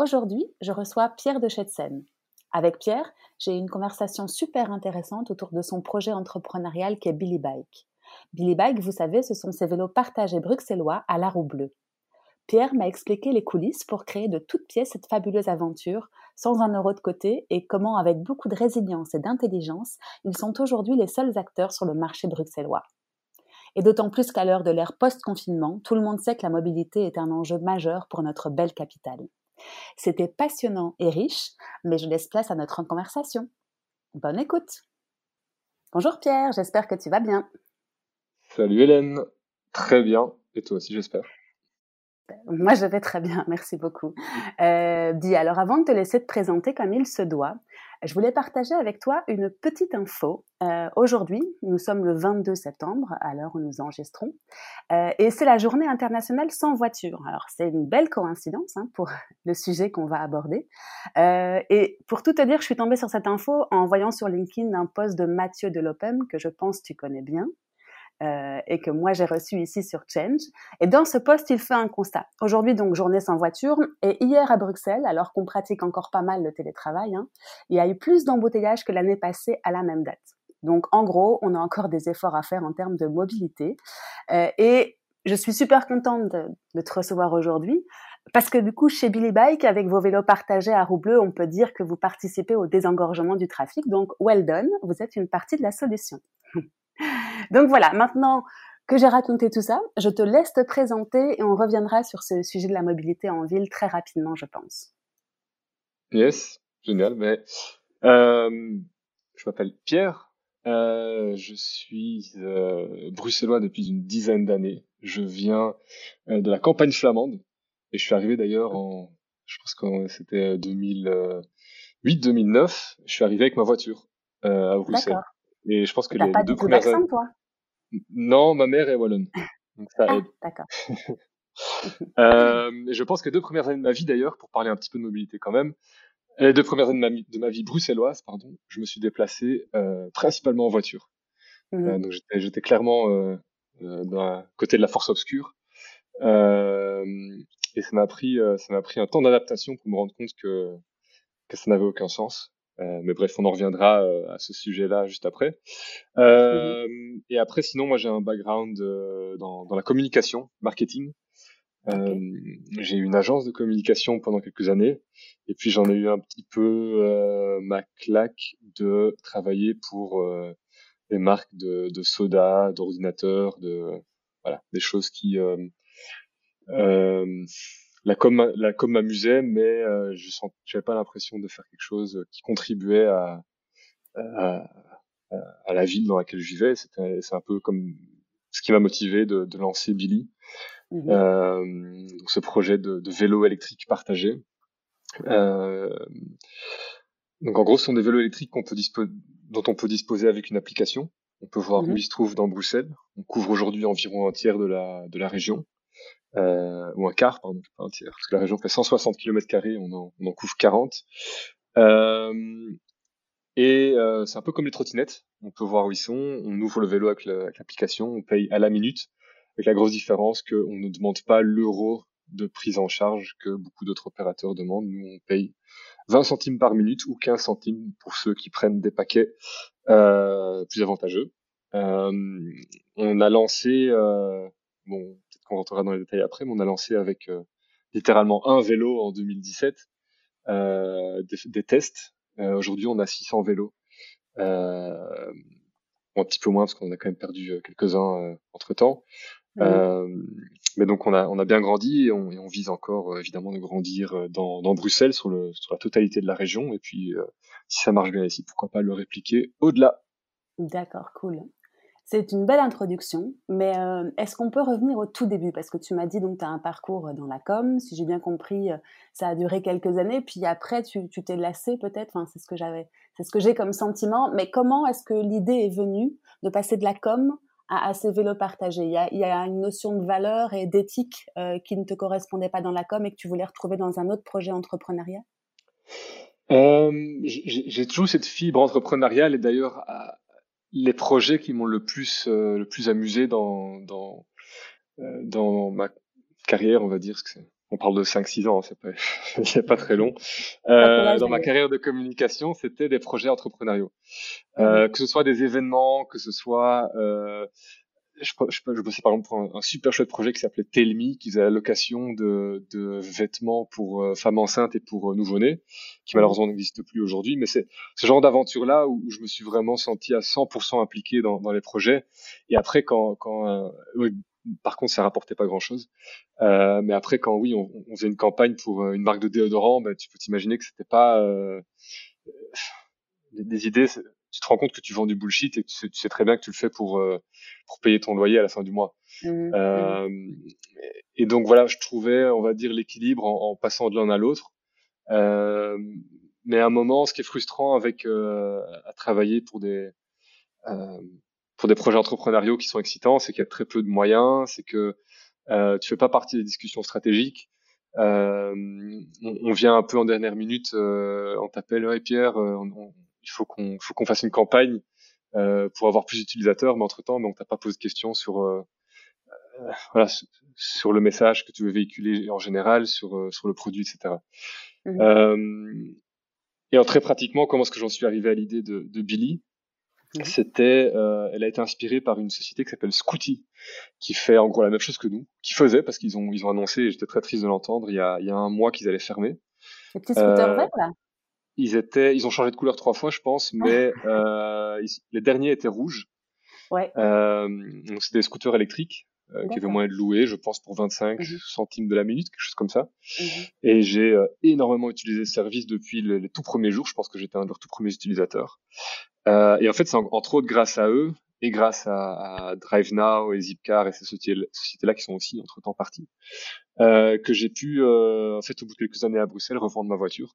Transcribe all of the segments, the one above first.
Aujourd'hui, je reçois Pierre de Chetsen. Avec Pierre, j'ai une conversation super intéressante autour de son projet entrepreneurial qui est Billy Bike. Billy Bike, vous savez, ce sont ces vélos partagés bruxellois à la roue bleue. Pierre m'a expliqué les coulisses pour créer de toutes pièces cette fabuleuse aventure, sans un euro de côté, et comment, avec beaucoup de résilience et d'intelligence, ils sont aujourd'hui les seuls acteurs sur le marché bruxellois. Et d'autant plus qu'à l'heure de l'ère post-confinement, tout le monde sait que la mobilité est un enjeu majeur pour notre belle capitale. C'était passionnant et riche, mais je laisse place à notre conversation. Bonne écoute. Bonjour Pierre, j'espère que tu vas bien. Salut Hélène, très bien, et toi aussi j'espère. Moi, je vais très bien, merci beaucoup. Euh, dis, alors avant de te laisser te présenter comme il se doit, je voulais partager avec toi une petite info. Euh, Aujourd'hui, nous sommes le 22 septembre, à l'heure où nous enregistrons, euh, et c'est la journée internationale sans voiture. Alors, c'est une belle coïncidence hein, pour le sujet qu'on va aborder. Euh, et pour tout te dire, je suis tombée sur cette info en voyant sur LinkedIn un post de Mathieu Delopem, que je pense tu connais bien, euh, et que moi j'ai reçu ici sur Change. Et dans ce poste, il fait un constat. Aujourd'hui, donc, journée sans voiture. Et hier à Bruxelles, alors qu'on pratique encore pas mal le télétravail, hein, il y a eu plus d'embouteillages que l'année passée à la même date. Donc, en gros, on a encore des efforts à faire en termes de mobilité. Euh, et je suis super contente de, de te recevoir aujourd'hui. Parce que du coup, chez Billy Bike, avec vos vélos partagés à roue bleue, on peut dire que vous participez au désengorgement du trafic. Donc, well done, vous êtes une partie de la solution. Donc voilà, maintenant que j'ai raconté tout ça, je te laisse te présenter et on reviendra sur ce sujet de la mobilité en ville très rapidement, je pense. Yes, génial. Mais euh, je m'appelle Pierre. Euh, je suis euh, bruxellois depuis une dizaine d'années. Je viens de la campagne flamande et je suis arrivé d'ailleurs en, je pense que c'était 2008-2009. Je suis arrivé avec ma voiture à Bruxelles. Et je pense que les, pas deux premières années. toi? Non, ma mère est wallonne. Donc ça ah, aide. D'accord. euh, je pense que les deux premières années de ma vie, d'ailleurs, pour parler un petit peu de mobilité quand même, les deux premières années de ma, de ma vie bruxelloise, pardon, je me suis déplacé euh, principalement en voiture. Mhm. Euh, donc j'étais, j'étais clairement euh, euh, dans la côté de la force obscure. Euh, et ça m'a pris, euh, ça m'a pris un temps d'adaptation pour me rendre compte que que ça n'avait aucun sens. Euh, mais bref, on en reviendra euh, à ce sujet-là juste après. Euh, Et après, sinon, moi, j'ai un background euh, dans, dans la communication, marketing. Ok. J'ai eu une agence de communication pendant quelques années, et puis j'en ai eu un petit peu euh, ma claque de travailler pour euh, des marques de, de soda, d'ordinateurs, de voilà, des choses qui euh, euh, la com la com m'amusait mais euh, je sens j'avais pas l'impression de faire quelque chose qui contribuait à, à, à la ville dans laquelle je vivais. C'était c'est un peu comme ce qui m'a motivé de, de lancer Billy. Mhm. euh, donc ce projet de, de vélo électrique partagé. Euh, donc en gros ce sont des vélos électriques qu'on peut dont on peut disposer avec une application. On peut voir Mhm. où ils se trouvent dans Bruxelles. On couvre aujourd'hui environ un tiers de la de la région euh, ou un quart, pardon, pas un tiers, parce que la région fait 160 km on en, on en couvre 40. Euh, et euh, c'est un peu comme les trottinettes, on peut voir où ils sont, on ouvre le vélo avec la- avec l'application, on paye à la minute, avec la grosse différence qu'on ne demande pas l'euro de prise en charge que beaucoup d'autres opérateurs demandent. Nous, on paye 20 centimes par minute ou 15 centimes pour ceux qui prennent des paquets euh, plus avantageux. Euh, on a lancé, euh, bon, qu'on rentrera dans les détails après, mais on a lancé avec euh, littéralement un vélo en 2017 euh, des, des tests. Euh, Aujourd'hui, on a 600 vélos. Euh, bon, un petit peu moins parce qu'on a quand même perdu quelques-uns entre temps. Mhm. Euh, mais donc on a on a bien grandi et on, et on vise encore euh, évidemment de grandir dans, dans Bruxelles sur le sur la totalité de la région et puis euh, si ça marche bien ici pourquoi pas le répliquer au-delà. D'accord, cool. C'est une belle introduction, mais euh, est-ce qu'on peut revenir au tout début? Parce que tu m'as dit donc tu as un parcours dans la com, si j'ai bien compris, euh, ça a duré quelques années, puis après tu t'es lassé peut-être, enfin, c'est ce que j'avais, c'est ce que j'ai comme sentiment, mais comment est-ce que l'idée est venue de passer de la com à, ces vélos partagés? Il y, a, il une notion de valeur et d'éthique euh, qui ne te correspondait pas dans la com et que tu voulais retrouver dans un autre projet entrepreneurial? J'ai toujours cette fibre entrepreneuriale et d'ailleurs les projets qui m'ont le plus euh, le plus amusé dans dans euh, dans ma carrière, on va dire, que on parle de 5-6 ans, c'est pas c'est pas très long. Euh, dans ma carrière de communication, c'était des projets entrepreneuriaux, euh, mhm. que ce soit des événements, que ce soit euh, je, je, je bossais par exemple pour un, super chouette projet qui s'appelait Telmi, qui faisait la location de, de vêtements pour euh, femmes enceintes et pour euh, nouveau-nés, qui mmh. malheureusement n'existe plus aujourd'hui. Mais c'est ce genre d'aventure-là où, je me suis vraiment senti à 100% impliqué dans, dans les projets. Et après, quand, quand euh, oui, par contre, ça rapportait pas grand-chose. Euh, mais après, quand oui, on, on, faisait une campagne pour une marque de déodorant, bah, tu peux t'imaginer que c'était pas des idées tu te rends compte que tu vends du bullshit et que tu sais, très bien que tu le fais pour euh, pour payer ton loyer à la fin du mois. Mmh, mmh. Euh, et donc voilà, je trouvais, on va dire, l'équilibre en, en, passant de l'un à l'autre. Euh, mais à un moment, ce qui est frustrant avec euh, à travailler pour des euh, pour des projets entrepreneuriaux qui sont excitants, c'est qu'il y a très peu de moyens, c'est que euh, tu fais pas partie des discussions stratégiques. Euh, on, on, vient un peu en dernière minute, on t'appelle, hey Pierre, on, il faut qu'on faut qu'on fasse une campagne euh, pour avoir plus d'utilisateurs, mais entre temps, donc t'as pas posé de questions sur euh, euh, voilà sur le message que tu veux véhiculer en général, sur sur le produit, etc. Mmh. et en très pratiquement, comment est-ce que j'en suis arrivé à l'idée de, de Billy? Mmh. C'était, elle a été inspirée par une société qui s'appelle Scooty, qui fait en gros la même chose que nous, qui faisait parce qu'ils ont ils ont annoncé, et j'étais très triste de l'entendre, il y a il y a un mois qu'ils allaient fermer. Les petits scooters verts là? Ils étaient, ils ont changé de couleur trois fois, je pense, mais euh, les derniers étaient rouges. Ouais. Euh, donc c'était des scooters électriques euh, qui avaient moyen de louer, je pense pour 25 mhm. centimes de la minute, quelque chose comme ça. Mhm. Et j'ai euh, énormément utilisé ce service depuis les, tout premiers jours. Je pense que j'étais un de leurs tout premiers utilisateurs. Euh, et en fait, c'est entre autres grâce à eux et grâce à, à DriveNow et Zipcar et ces sociétés-là qui sont aussi entre temps parties, euh, que j'ai pu, en fait, au bout de quelques années à Bruxelles, revendre ma voiture.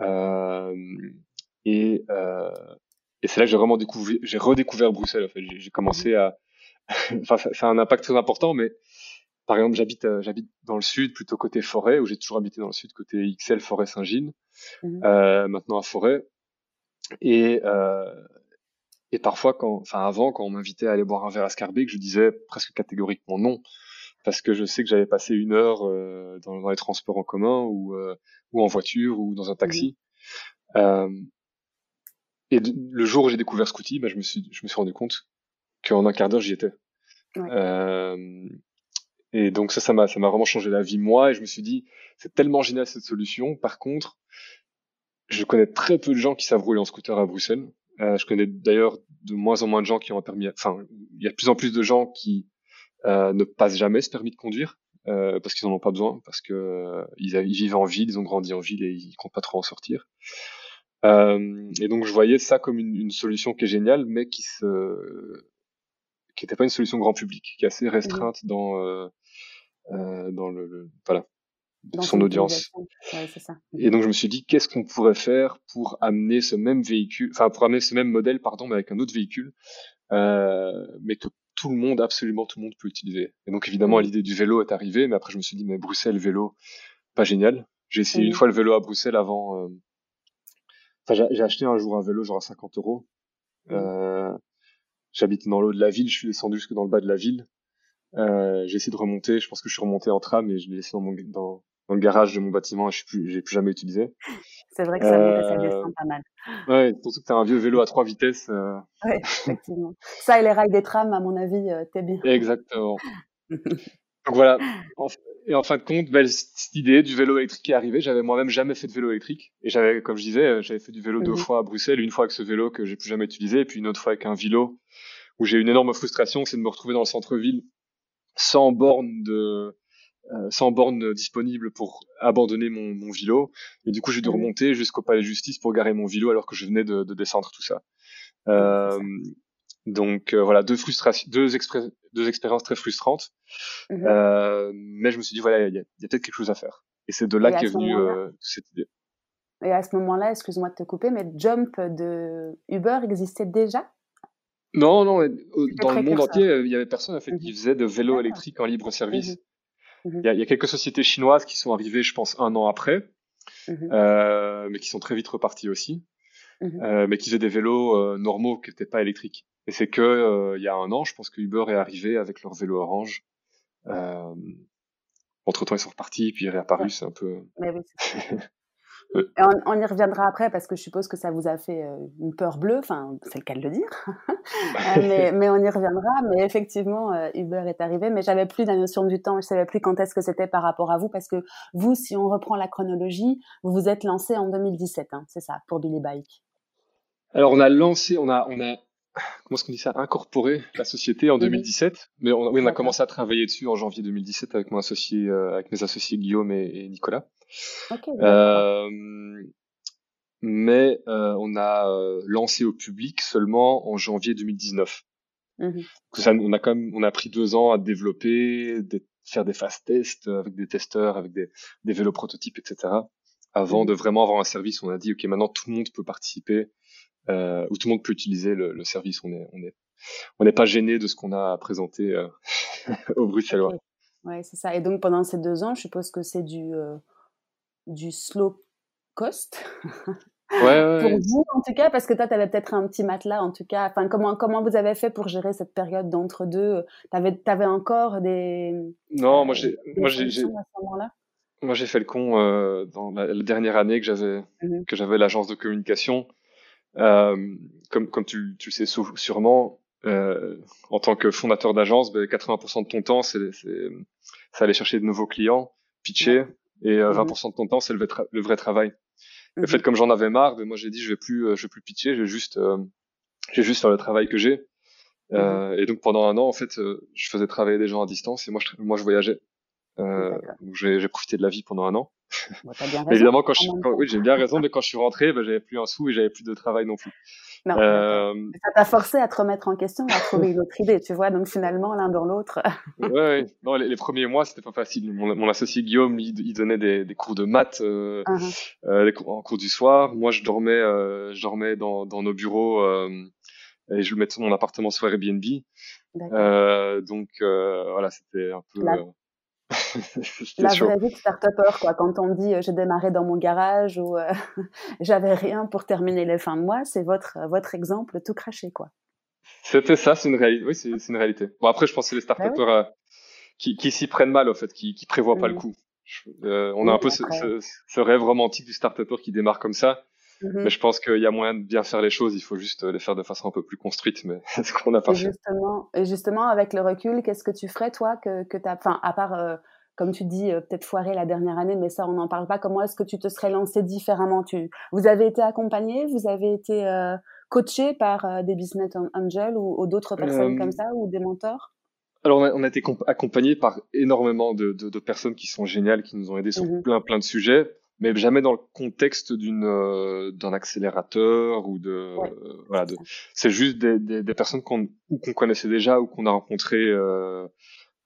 Euh, et, euh, et c'est là que j'ai vraiment découvert, j'ai redécouvert Bruxelles. En fait, j'ai commencé à, enfin, ça, ça, a un impact très important, mais par exemple, j'habite euh, j'habite dans le sud, plutôt côté forêt, où j'ai toujours habité dans le sud, côté XL forêt Saint-Gilles, euh, maintenant à forêt. Et euh, et parfois, quand, enfin avant, quand on m'invitait à aller boire un verre à Scarbeck, je disais presque catégoriquement non, parce que je sais que j'avais passé une heure euh, dans, dans, les transports en commun ou euh, ou en voiture ou dans un taxi. Mmh. Euh, et le jour où j'ai découvert Scooty, bah, je me suis je me suis rendu compte qu'en un quart d'heure j'y étais. Euh, et donc ça, ça m'a, ça m'a vraiment changé la vie moi. Et je me suis dit, c'est tellement génial cette solution. Par contre, je connais très peu de gens qui savent rouler en scooter à Bruxelles. Euh, je connais d'ailleurs de moins en moins de gens qui ont un permis. Enfin, il y a de plus en plus de gens qui ne passent jamais ce permis de conduire euh, parce qu'ils en ont pas besoin, parce que euh, ils, ils, vivent en ville, ils ont grandi en ville et ils comptent pas trop en sortir. Euh, et donc je voyais ça comme une, une, solution qui est géniale, mais qui se qui n'était pas une solution grand public, qui est assez restreinte mmh. dans euh, euh, dans le, le voilà dans son audience. Ouais, ça. Et donc je me suis dit qu'est-ce qu'on pourrait faire pour amener ce même véhicule, enfin pour amener ce même modèle pardon, mais avec un autre véhicule, euh, mais que tout le monde, absolument tout le monde peut utiliser. Et donc évidemment, l'idée du vélo est arrivée, mais après je me suis dit, mais Bruxelles, vélo, pas génial. J'ai essayé une fois le vélo à Bruxelles avant. Euh... Enfin, j'ai acheté un jour un vélo genre à 50 euros. Euh... J'habite dans l'eau de la ville, je suis descendu jusque dans le bas de la ville. Euh, j'ai essayé de remonter, je pense que je suis remonté en tram et je l'ai laissé dans, mon, dans, dans le garage de mon bâtiment je plus, j'ai plus jamais utilisé. C'est vrai que ça et ça descend pas mal. Ouais, surtout que t'as un vieux vélo à trois vitesses. Euh... Ouais, effectivement. ça et les rails des trams, à mon avis, euh, t'es bien. Exactement. Donc voilà. Et en fin de compte, belle cette idée du vélo électrique est arrivée. J'avais moi-même jamais fait de vélo électrique. Et j'avais, comme je disais, euh, j'avais fait du vélo deux fois à Bruxelles, une fois avec ce vélo que j'ai plus jamais utilisé, et puis une autre fois avec un vélo où j'ai une énorme frustration, c'est de me retrouver dans le centre-ville sans borne de, euh, sans borne disponible pour abandonner mon, mon vélo. Et du coup, j'ai dû remonter jusqu'au palais de justice pour garer mon vélo alors que je venais de, de descendre tout ça. Euh, Donc voilà, deux frustrations, deux, deux expériences très frustrantes. Mmh mais je me suis dit voilà, il y a, a peut-être quelque chose à faire. Et c'est de là qu'est venue cette idée. Et à ce moment-là, excuse-moi de te couper, mais Jump de Uber existait déjà? Non, non, dans le monde entier, il y avait personne en fait qui mmh faisait de vélo électrique en libre service. Mmh il y, a quelques sociétés chinoises qui sont arrivées, je pense, un an après, euh, mais qui sont très vite reparties aussi, euh, mais qui faisaient des vélos euh, normaux qui n'étaient pas électriques. Et c'est que il y a un an, je pense que Uber est arrivé avec leur vélo orange. entre temps, ils sont repartis, puis ils réapparus. C'est un peu. Mais oui, on, y reviendra après parce que je suppose que ça vous a fait euh, une peur bleue, enfin c'est le cas de le dire, euh, mais, on y reviendra. Mais effectivement, euh, Uber est arrivé, mais j'avais plus la notion du temps, je savais plus quand est-ce que c'était par rapport à vous parce que vous, si on reprend la chronologie, vous vous êtes lancé en 2017, hein, c'est ça, pour Billy Bike? Alors on a lancé, on a, on a, comment est-ce qu'on dit ça, incorporé la société en 2017, mais on, oui, on a commencé à travailler dessus en janvier 2017 avec mon associé, avec mes associés Guillaume et Nicolas. Euh, mais euh, on a euh, lancé au public seulement en janvier 2019. Mmh ça, on a quand même, on a pris deux ans à développer, faire des fast tests avec des testeurs, avec des, des vélos prototypes, etc. Avant mmh de vraiment avoir un service, on a dit ok, maintenant tout le monde peut participer, euh, ou tout le monde peut utiliser le, le service. On est, on est, on n'est pas gêné de ce qu'on a présenté euh, aux Bruxellois. Ouais, c'est ça. Et donc pendant ces deux ans, je suppose que c'est du du slow cost. Ouais, pour vous en tout cas parce que toi tu avais peut-être un petit matelas en tout cas enfin comment comment vous avez fait pour gérer cette période d'entre deux tu avais, avais encore des non moi j'ai moi j'ai moi j'ai fait le con euh, dans la, dernière année que j'avais mmh que j'avais l'agence de communication euh, comme comme tu tu le sais sûrement euh, en tant que fondateur d'agence 80% ben, de ton temps c'est aller chercher de nouveaux clients pitcher et 20% euh, mmh de ton temps, c'est le, le, vrai travail. Le mmh fait, comme j'en avais marre, ben moi j'ai dit je vais plus, euh, je vais plus pitcher, je vais juste, euh, vais juste faire le travail que j'ai. Mmh euh, et donc pendant un an, en fait, je faisais travailler des gens à distance et moi, je, moi, je voyageais. Euh, j'ai profité de la vie pendant un an. bien évidemment, quand je, oui, j'ai bien raison, mais quand je suis rentré, ben, j'avais plus un sou et j'avais plus de travail non plus. Non, euh... Ça t'a forcé à te remettre en question, à trouver une autre idée, tu vois. Donc finalement, l'un dans l'autre. ouais, ouais, Non, les, premiers mois, c'était pas facile. Mon, mon, associé Guillaume, il, il donnait des, des, cours de maths euh, uh-huh. euh, en cours du soir. Moi, je dormais, euh, je dormais dans, dans nos bureaux euh, et je le mettais dans mon appartement sur Airbnb. Euh, donc voilà, c'était un peu. la vraie vie de start quoi. Quand on dit j'ai démarré dans mon garage ou j'avais rien pour terminer les fins de mois, c'est votre, votre exemple tout craché, quoi. C'était ça, c'est une réalité. Oui, c'est une réalité. Bon, après, je pense que c'est les start bah qui, qui s'y prennent mal, au fait, qui, qui prévoient pas le mmh. coup. Euh, on a un peu ce, ce, rêve romantique du start qui démarre comme ça. Mais je pense qu'il y a moyen de bien faire les choses. Il faut juste les faire de façon un peu plus construite. Mais ce qu'on n'a pas et fait. Justement, et justement, avec le recul, qu'est-ce que tu ferais, toi, que, que as. Enfin, à part comme tu dis, euh, peut-être foiré la dernière année, mais ça, on n'en parle pas. Comment est-ce que tu te serais lancé différemment? Tu... Vous avez été accompagné, vous avez été euh, coaché par euh, des business angels ou, d'autres personnes comme ça, ou des mentors? alors on a, été accompagné par énormément de, de, de, personnes qui sont géniales, qui nous ont aidés sur mmh plein plein de sujets, mais jamais dans le contexte d'une d'un accélérateur ou de voilà. De, c'est juste des, des, des personnes qu'on ou qu'on connaissait déjà ou qu'on a rencontrées euh,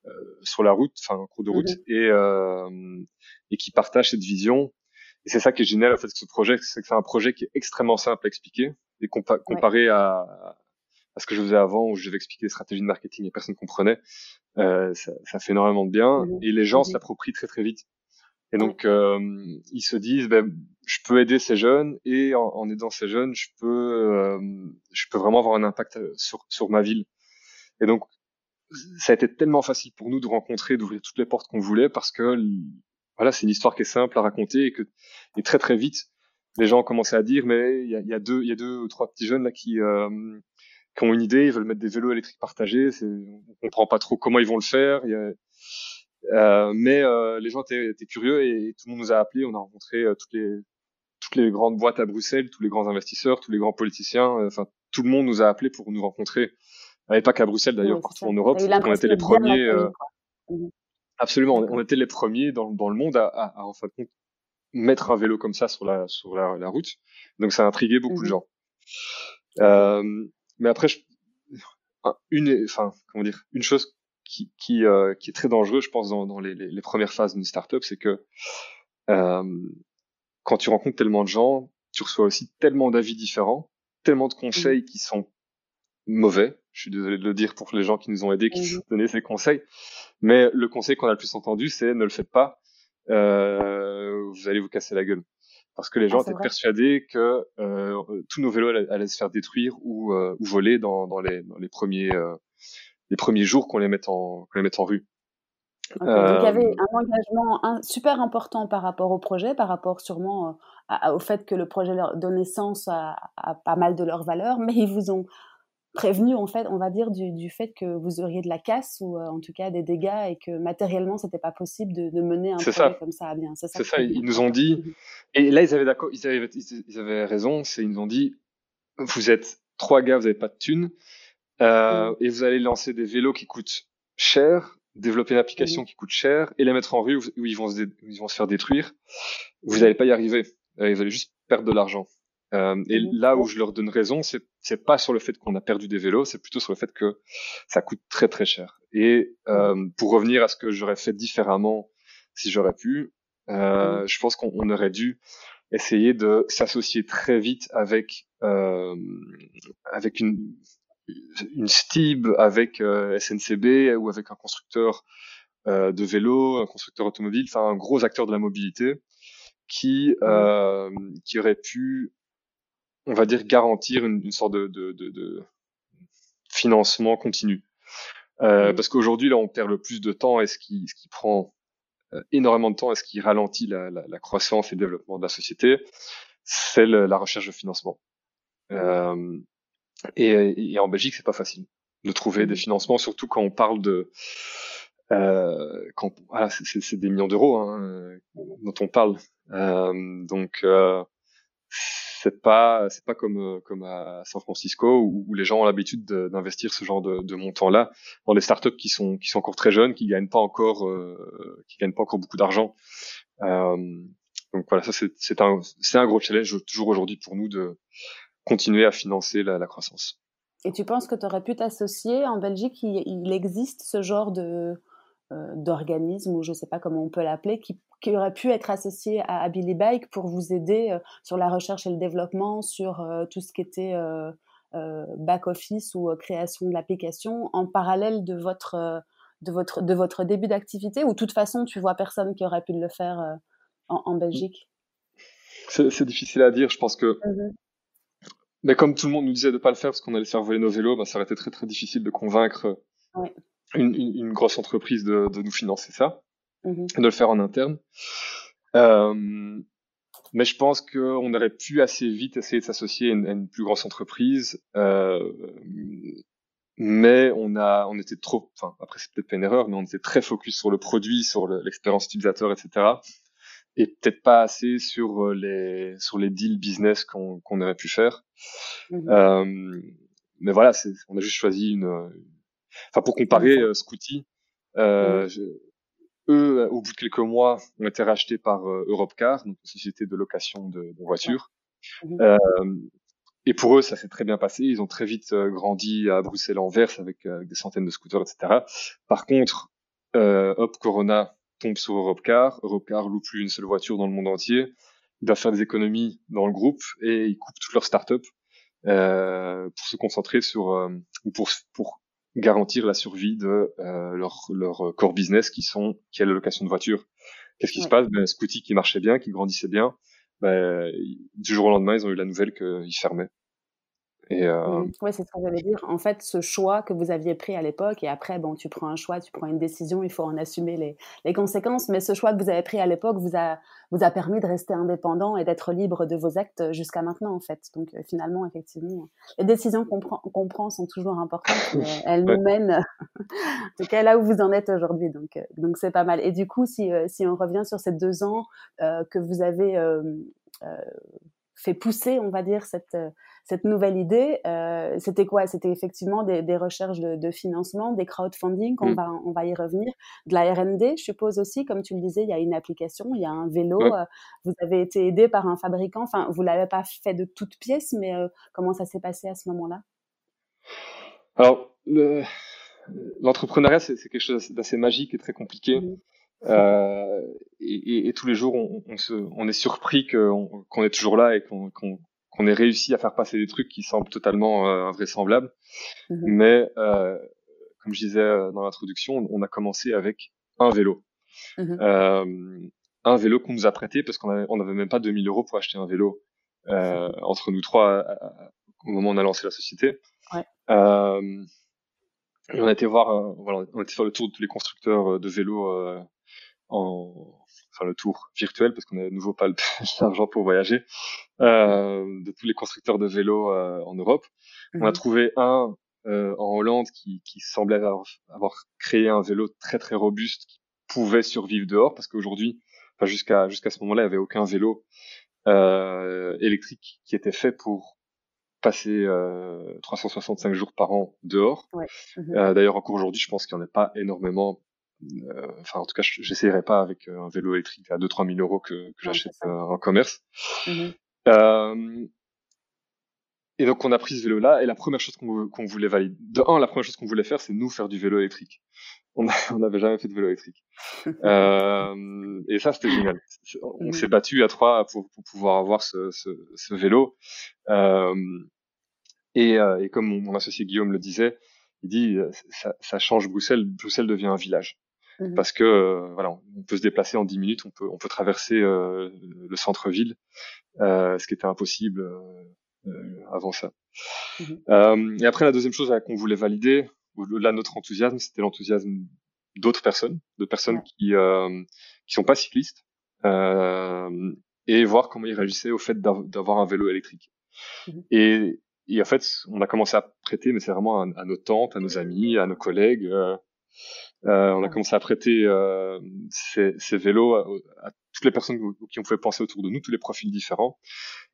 euh, sur la route, enfin en cours de route, mhm. et, euh, et qui partagent cette vision. Et c'est ça qui est génial en fait ce projet, c'est que c'est un projet qui est extrêmement simple à expliquer et comparé à, à ce que je faisais avant où je devais expliquer les stratégies de marketing et personne comprenait. Euh, ça, ça, fait énormément de bien mhm. et les gens mhm. s'approprient très très vite. Et donc euh, ils se disent, ben, je peux aider ces jeunes et en, en aidant ces jeunes, je peux, euh, je peux vraiment avoir un impact sur, sur ma ville. Et donc ça a été tellement facile pour nous de rencontrer, d'ouvrir toutes les portes qu'on voulait parce que voilà, c'est une histoire qui est simple à raconter et que et très très vite les gens ont commencé à dire mais il y a, y a, deux il y a deux ou trois petits jeunes là qui euh, qui ont une idée, ils veulent mettre des vélos électriques partagés, on comprend pas trop comment ils vont le faire. Y a, euh, mais euh, les gens étaient, étaient, curieux et, tout le monde nous a appelés. On a rencontré euh, toutes les toutes les grandes boîtes à Bruxelles, tous les grands investisseurs, tous les grands politiciens. Euh, enfin, tout le monde nous a appelés pour nous rencontrer et pas qu'à Bruxelles d'ailleurs, partout en Europe. On était les premiers. Euh, mmh absolument, on était les premiers dans, dans le monde à, à, en fin de compte mettre un vélo comme ça sur la sur la, la route. Donc ça a intrigué beaucoup de mmh gens. Euh, mais après, je, une, enfin, comment dire, une chose qui, qui, euh, qui est très dangereuse, je pense, dans, dans les, les, premières phases d'une startup, c'est que euh, quand tu rencontres tellement de gens, tu reçois aussi tellement d'avis différents, tellement de conseils qui sont mauvais. Je suis désolé de le dire pour les gens qui nous ont aidés, qui nous ont donné ces conseils. Mais le conseil qu'on a le plus entendu, c'est ne le faites pas. Euh, vous allez vous casser la gueule. Parce que les ah, gens étaient persuadés que euh, tous nos vélos allaient, se faire détruire ou, euh, ou voler dans, dans, les, dans les premiers euh, les premiers jours qu'on les mette en qu'on les mette en rue. Donc il y avait euh, un engagement super important par rapport au projet, par rapport sûrement au fait que le projet leur donne naissance à, à, pas mal de leurs valeurs, mais ils vous ont prévenu en fait, on va dire du, du, fait que vous auriez de la casse ou en tout cas des dégâts et que matériellement c'était pas possible de, de mener un projet comme ça à bien. C'est ça. ça ils nous ont dit et là ils avaient d'accord, ils avaient, ils avaient raison, c'est ils nous ont dit vous êtes trois gars, vous avez pas de thunes euh, et vous allez lancer des vélos qui coûtent cher, développer une application qui coûte cher et les mettre en rue où, ils, vont se ils vont se faire détruire. Vous n'allez pas y arriver. Euh, vous allez juste perdre de l'argent. Euh, et là où je leur donne raison, c'est c'est pas sur le fait qu'on a perdu des vélos, c'est plutôt sur le fait que ça coûte très très cher. Et pour revenir à ce que j'aurais fait différemment si j'aurais pu, je pense qu'on aurait dû essayer de s'associer très vite avec euh, avec une une STIB avec euh, SNCB ou avec un constructeur euh, de vélo, un constructeur automobile, enfin un gros acteur de la mobilité qui euh, qui aurait pu, on va dire, garantir une, une sorte de, de, de, de, financement continu. Euh, Parce qu'aujourd'hui, là, on perd le plus de temps et ce qui, ce qui prend euh, énormément de temps et ce qui ralentit la, la, la croissance et le développement de la société, c'est la recherche de financement. Euh, et, et en Belgique, c'est pas facile de trouver des mmh. financements, surtout quand on parle de euh, quand voilà, c'est des millions d'euros hein, dont on parle. Euh, donc euh, c'est pas c'est pas comme comme à San Francisco où, où les gens ont l'habitude d'investir ce genre de, de montant là dans des startups qui sont qui sont encore très jeunes, qui gagnent pas encore euh, qui gagnent pas encore beaucoup d'argent. Euh, donc voilà, ça c'est un c'est un gros challenge toujours aujourd'hui pour nous de continuer à financer la, croissance. Et tu penses que tu aurais pu t'associer en Belgique il, existe ce genre de euh, d'organisme ou je ne sais pas comment on peut l'appeler qui, qui, aurait pu être associé à, Billy Bike pour vous aider euh, sur la recherche et le développement sur euh, tout ce qui était back office ou création de l'application en parallèle de votre de votre de votre début d'activité ou de toute façon tu vois personne qui aurait pu le faire en, en, Belgique? C'est difficile à dire je pense que mmh mais comme tout le monde nous disait de pas le faire parce qu'on allait faire voler nos vélos, bah, ça aurait été très très difficile de convaincre une, une, une, grosse entreprise de, de nous financer ça, mmh de le faire en interne. Euh, mais je pense qu'on aurait pu assez vite essayer de s'associer à, une, plus grosse entreprise. Euh, mais on a, on était trop, enfin après c'est peut-être pas une erreur, mais on était très focus sur le produit, sur l'expérience utilisateur, etc et peut-être pas assez sur euh, les sur les deals business qu'on qu'on aurait pu faire. Mmh euh, mais voilà, c'est on a juste choisi une. Enfin, pour comparer euh, Scooty, euh, mmh eux, au bout de quelques mois, ont été rachetés par euh, Europcar, donc une société de location de, de voitures. Mmh et pour eux, ça s'est très bien passé. Ils ont très vite grandi à Bruxelles-Anvers avec, avec, des centaines de scooters, etc. Par contre, hop, Corona tombe sur Europcar. Europcar loue plus une seule voiture dans le monde entier. Ils doivent faire des économies dans le groupe et ils coupent toutes leurs startups euh, pour se concentrer sur euh, ou pour pour garantir la survie de euh, leur leur core business qui sont qui est la location de voitures. Qu'est-ce qui se passe? Ben Scooty qui marchait bien, qui grandissait bien, ben, du jour au lendemain ils ont eu la nouvelle qu'ils fermaient. Et euh... Mmh. Ouais, c'est ce que j'allais dire. En fait, ce choix que vous aviez pris à l'époque, et après, bon, tu prends un choix, tu prends une décision, il faut en assumer les, les conséquences. Mais ce choix que vous avez pris à l'époque vous a, vous a permis de rester indépendant et d'être libre de vos actes jusqu'à maintenant, en fait. Donc, euh, finalement, effectivement, les décisions qu'on prend, qu'on prend sont toujours importantes. Mais elles nous mènent, en tout cas, là où vous en êtes aujourd'hui. Donc, euh, donc c'est pas mal. Et du coup, si, euh, si on revient sur ces deux ans euh, que vous avez euh, fait pousser, on va dire, cette cette nouvelle idée, euh, c'était quoi? C'était effectivement des, des recherches de, de, financement, des crowdfunding, on, mm. va, on va y revenir, de la R&D, je suppose aussi, comme tu le disais, il y a une application, il y a un vélo, euh, vous avez été aidé par un fabricant, enfin, vous l'avez pas fait de toutes pièces, mais euh, comment ça s'est passé à ce moment-là? Alors, l'entrepreneuriat, c'est quelque chose d'assez magique et très compliqué. Mmh. Euh, et, et, tous les jours, on, on, se, on est surpris qu'on est toujours là et qu'on qu'on ait réussi à faire passer des trucs qui semblent totalement euh, invraisemblables. Mmh. Mais euh, comme je disais dans l'introduction, on a commencé avec un vélo. Euh, un vélo qu'on nous a prêté parce qu'on avait, on avait même pas 2000 euros pour acheter un vélo entre nous trois au moment où on a lancé la société. Ouais. On a été voir, voilà, on a été faire le tour de tous les constructeurs de vélos en, enfin le tour virtuel parce qu'on n'a de nouveau pas l'argent pour voyager, euh, de tous les constructeurs de vélos euh, en Europe. On a mhm. trouvé un euh, en Hollande qui, qui semblait avoir, avoir, créé un vélo très très robuste qui pouvait survivre dehors parce qu'aujourd'hui, enfin jusqu'à jusqu'à ce moment-là, il n'y avait aucun vélo euh, électrique qui était fait pour passer euh, 365 jours par an dehors. Ouais. Mhm. Euh, D'ailleurs, encore aujourd'hui, je pense qu'il n'y en a pas énormément euh, enfin en tout cas j'essayerai pas avec euh, un vélo électrique à 2-3 000 euros que, que j'achète euh, en commerce. Mmh et donc on a pris ce vélo-là et la première chose qu'on voulait valider, de un, la première chose qu'on voulait faire, c'est nous faire du vélo électrique. On n'avait jamais fait de vélo électrique. euh, et ça c'était génial. On s'est battu à trois pour, pour pouvoir avoir ce, ce, ce vélo. Euh, et, et, comme mon, mon, associé Guillaume le disait, il dit ça, ça change Bruxelles. Bruxelles devient un village. Mmh parce que euh, voilà, on peut se déplacer en 10 minutes, on peut on peut traverser euh, le centre-ville, euh, ce qui était impossible euh, avant ça. Mmh et après la deuxième chose qu'on voulait valider, au-delà de notre enthousiasme, c'était l'enthousiasme d'autres personnes, de personnes qui qui sont pas cyclistes, et voir comment ils réagissaient au fait d'avoir un vélo électrique. Mmh et, et en fait, on a commencé à prêter, mais c'est vraiment à, à, nos tantes, à nos amis, à nos collègues. Euh, euh, on a commencé à prêter euh, ces, ces, vélos à, à, toutes les personnes qui on pouvait penser autour de nous, tous les profils différents.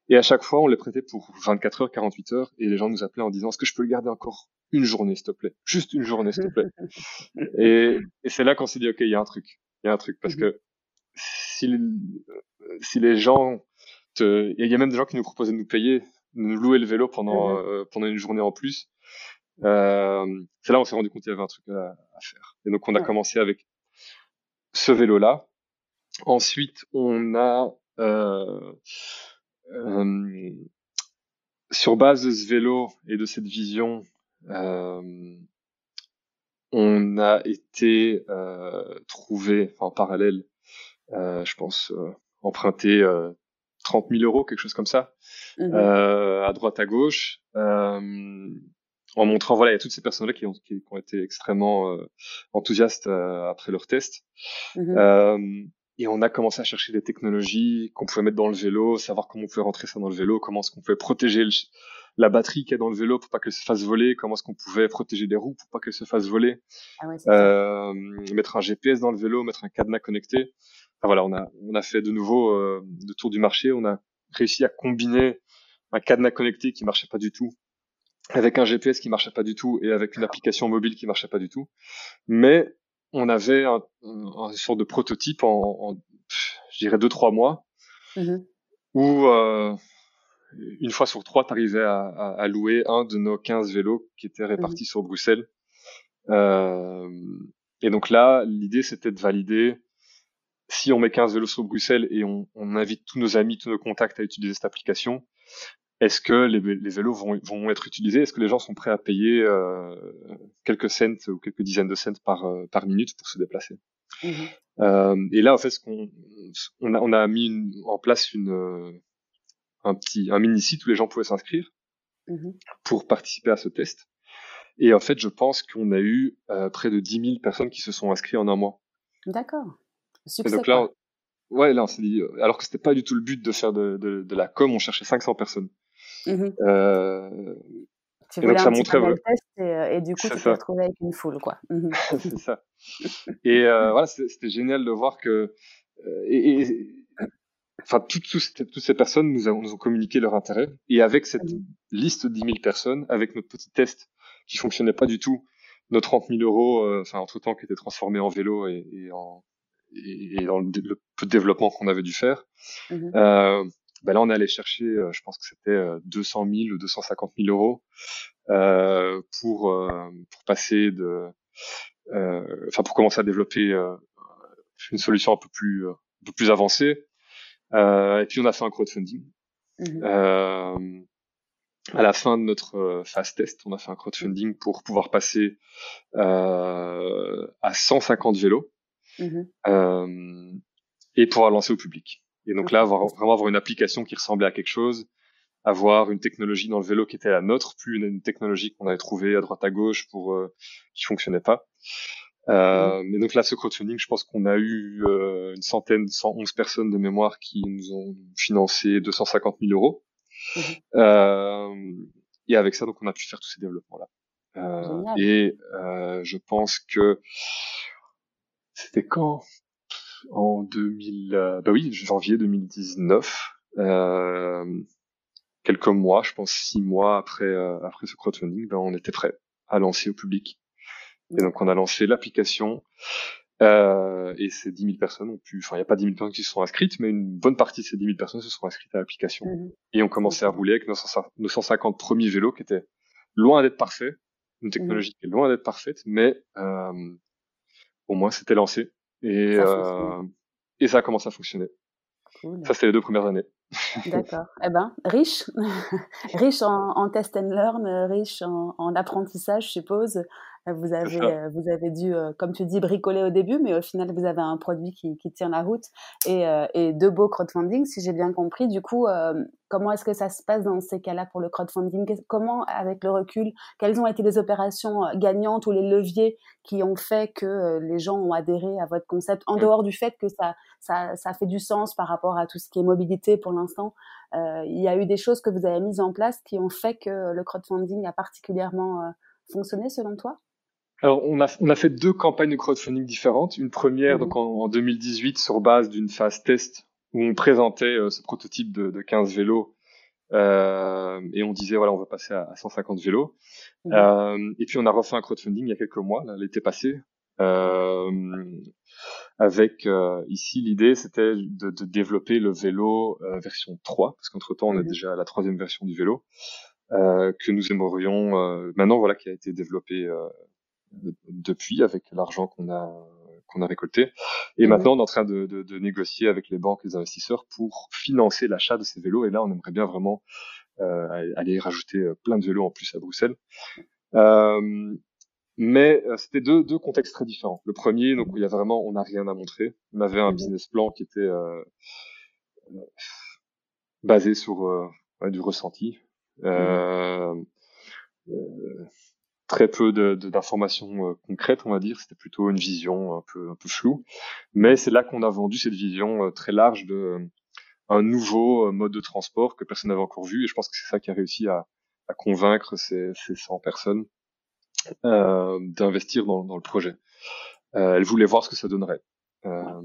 Et à chaque fois, on les prêtait pour 24 heures, 48 heures, et les gens nous appelaient en disant est-ce que je peux le garder encore une journée, s'il te plaît, juste une journée, s'il te plaît. et, et c'est là qu'on s'est dit ok, il y a un truc, il y a un truc, parce mhm. que si, si les gens, il y a même des gens qui nous proposaient de nous payer, de nous louer le vélo pendant mhm. euh, pendant une journée en plus. Euh, c'est là où on s'est rendu compte qu'il y avait un truc à, à faire. Et donc on a commencé avec ce vélo-là. Ensuite, on a euh, euh, sur base de ce vélo et de cette vision, euh, on a été euh, trouvé en parallèle, euh, je pense, emprunter 30 000 euros, quelque chose comme ça, mmh à droite à gauche en montrant voilà il y a toutes ces personnes là qui ont, qui, ont été extrêmement euh, enthousiastes euh, après leur test. Mhm. euh, et on a commencé à chercher des technologies qu'on pouvait mettre dans le vélo savoir comment on pouvait rentrer ça dans le vélo comment est-ce qu'on pouvait protéger la batterie qui est dans le vélo pour pas qu'elle se fasse voler comment est-ce qu'on pouvait protéger les roues pour pas qu'elles se fassent voler. Ah ouais, euh, mettre un GPS dans le vélo mettre un cadenas connecté. Enfin, voilà on a on a fait de nouveau euh, le tour du marché. On a réussi à combiner un cadenas connecté qui marchait pas du tout avec un GPS qui marchait pas du tout et avec une application mobile qui marchait pas du tout. Mais on avait un, un, sorte de prototype en, en je dirais deux trois mois mm-hmm. où euh, une fois sur trois, tu arrivais à, à, à, louer un de nos 15 vélos qui étaient répartis mm-hmm. sur Bruxelles. Euh, et donc là, l'idée c'était de valider si on met 15 vélos sur Bruxelles et on, on invite tous nos amis, tous nos contacts à utiliser cette application, est-ce que les, les vélos vont, vont, être utilisés? Est-ce que les gens sont prêts à payer euh, quelques cents ou quelques dizaines de cents par, euh, par minute pour se déplacer? Mmh euh, Et là, en fait, ce on a, on a mis une, en place une, un petit un mini site où les gens pouvaient s'inscrire mmh pour participer à ce test. Et en fait, je pense qu'on a eu euh, près de 10 000 personnes qui se sont inscrites en un mois. D'accord. Donc là, ouais, là, on s'est dit, alors que c'était pas du tout le but de faire de, de, de la com, on cherchait 500 personnes. Mmh euh, tu et donc ça montrait et, et, du coup tu te retrouvé avec une foule quoi. Mmh c'est ça. Et euh, voilà, c'était génial de voir que euh, et, et enfin toutes, toutes, toutes, ces personnes nous, avons, nous ont communiqué leur intérêt et avec cette mmh. liste de 10 000 personnes, avec notre petit test qui fonctionnait pas du tout, nos 30 000 euros, euh, enfin entre temps qui étaient transformés en vélo et, et en et, dans le, le, peu de développement qu'on avait dû faire. Mmh euh, ben là, on est allé chercher, euh, je pense que c'était 200 euh, 000 ou 250 000 euros euh, pour pour passer de enfin pour commencer à développer une solution un peu plus un peu plus avancée. et puis on a fait un crowdfunding. Mmh à la fin de notre phase test, on a fait un crowdfunding pour pouvoir passer euh, à 150 vélos mmh euh, et pouvoir lancer au public. Et donc là, avoir, vraiment avoir une application qui ressemblait à quelque chose, avoir une technologie dans le vélo qui était la nôtre, plus une, technologie qu'on avait trouvée à droite à gauche pour euh, qui fonctionnait pas. Euh, mmh. Et donc là, ce crowdfunding, je pense qu'on a eu euh, une centaine, 111 personnes de mémoire qui nous ont financé 250 000 euros. Mmh. Euh, et avec ça, donc, on a pu faire tous ces développements-là. Euh, et euh, je pense que c'était quand? En 2000, bah oui, janvier 2019. quelques mois, je pense six mois après après ce crowdfunding, ben, on était prêt à lancer au public. Et donc on a lancé l'application euh, et ces 10 000 personnes ont pu, enfin il n'y a pas 10 000 personnes qui se sont inscrites, mais une bonne partie de ces 10 000 personnes se sont inscrites à l'application. Mmh et ont commencé à rouler avec nos, 150 premiers vélos qui étaient loin d'être parfaits, une mmh technologie qui est loin d'être parfaite, mais euh, au moins c'était lancé et ça, euh, et ça a commencé à fonctionner. Ça c'était les deux premières années. D'accord. Eh ben, riche, riche en, en, test and learn, riche en, en apprentissage, je suppose. Vous avez, euh, vous avez dû, euh, comme tu dis, bricoler au début, mais au final, vous avez un produit qui, qui tient la route et, euh, et deux beaux crowdfunding, si j'ai bien compris. Du coup, comment est-ce que ça se passe dans ces cas-là pour le crowdfunding? Comment, avec le recul, quelles ont été les opérations gagnantes ou les leviers qui ont fait que les gens ont adhéré à votre concept, en dehors du fait que ça, ça, ça fait du sens par rapport à tout ce qui est mobilité pour l'instant Il y a eu des choses que vous avez mises en place qui ont fait que le crowdfunding a particulièrement fonctionné selon toi? Alors, on a, on a fait deux campagnes de crowdfunding différentes. Une première, donc en, 2018, sur base d'une phase test où on présentait euh, ce prototype de, de 15 vélos euh, et on disait voilà, on va passer à, 150 vélos. Euh, et puis on a refait un crowdfunding il y a quelques mois, l'été passé, euh, avec euh, ici l'idée c'était de, de, développer le vélo version 3 parce qu'entre temps on a déjà la troisième version du vélo que nous aimerions maintenant voilà qui a été développé depuis avec l'argent qu'on a qu'on a récolté. Et mmh. maintenant, on est en train de, de, de, négocier avec les banques et les investisseurs pour financer l'achat de ces vélos. Et là, on aimerait bien vraiment euh, aller rajouter euh, plein de vélos en plus à Bruxelles. Euh, mais euh, c'était deux, deux contextes très différents. Le premier, donc il y a vraiment, on n'a rien à montrer. On avait un mmh. business plan qui était euh, basé sur ouais, du ressenti. Mmh. Euh, très peu d'informations euh, concrètes, on va dire. C'était plutôt une vision un peu, un peu floue. Mais c'est là qu'on a vendu cette vision euh, très large de euh, un nouveau mode de transport que personne n'avait encore vu. Et je pense que c'est ça qui a réussi à, à convaincre ces, ces 100 personnes d'investir dans, dans, le projet. Elles voulaient voir ce que ça donnerait. Euh,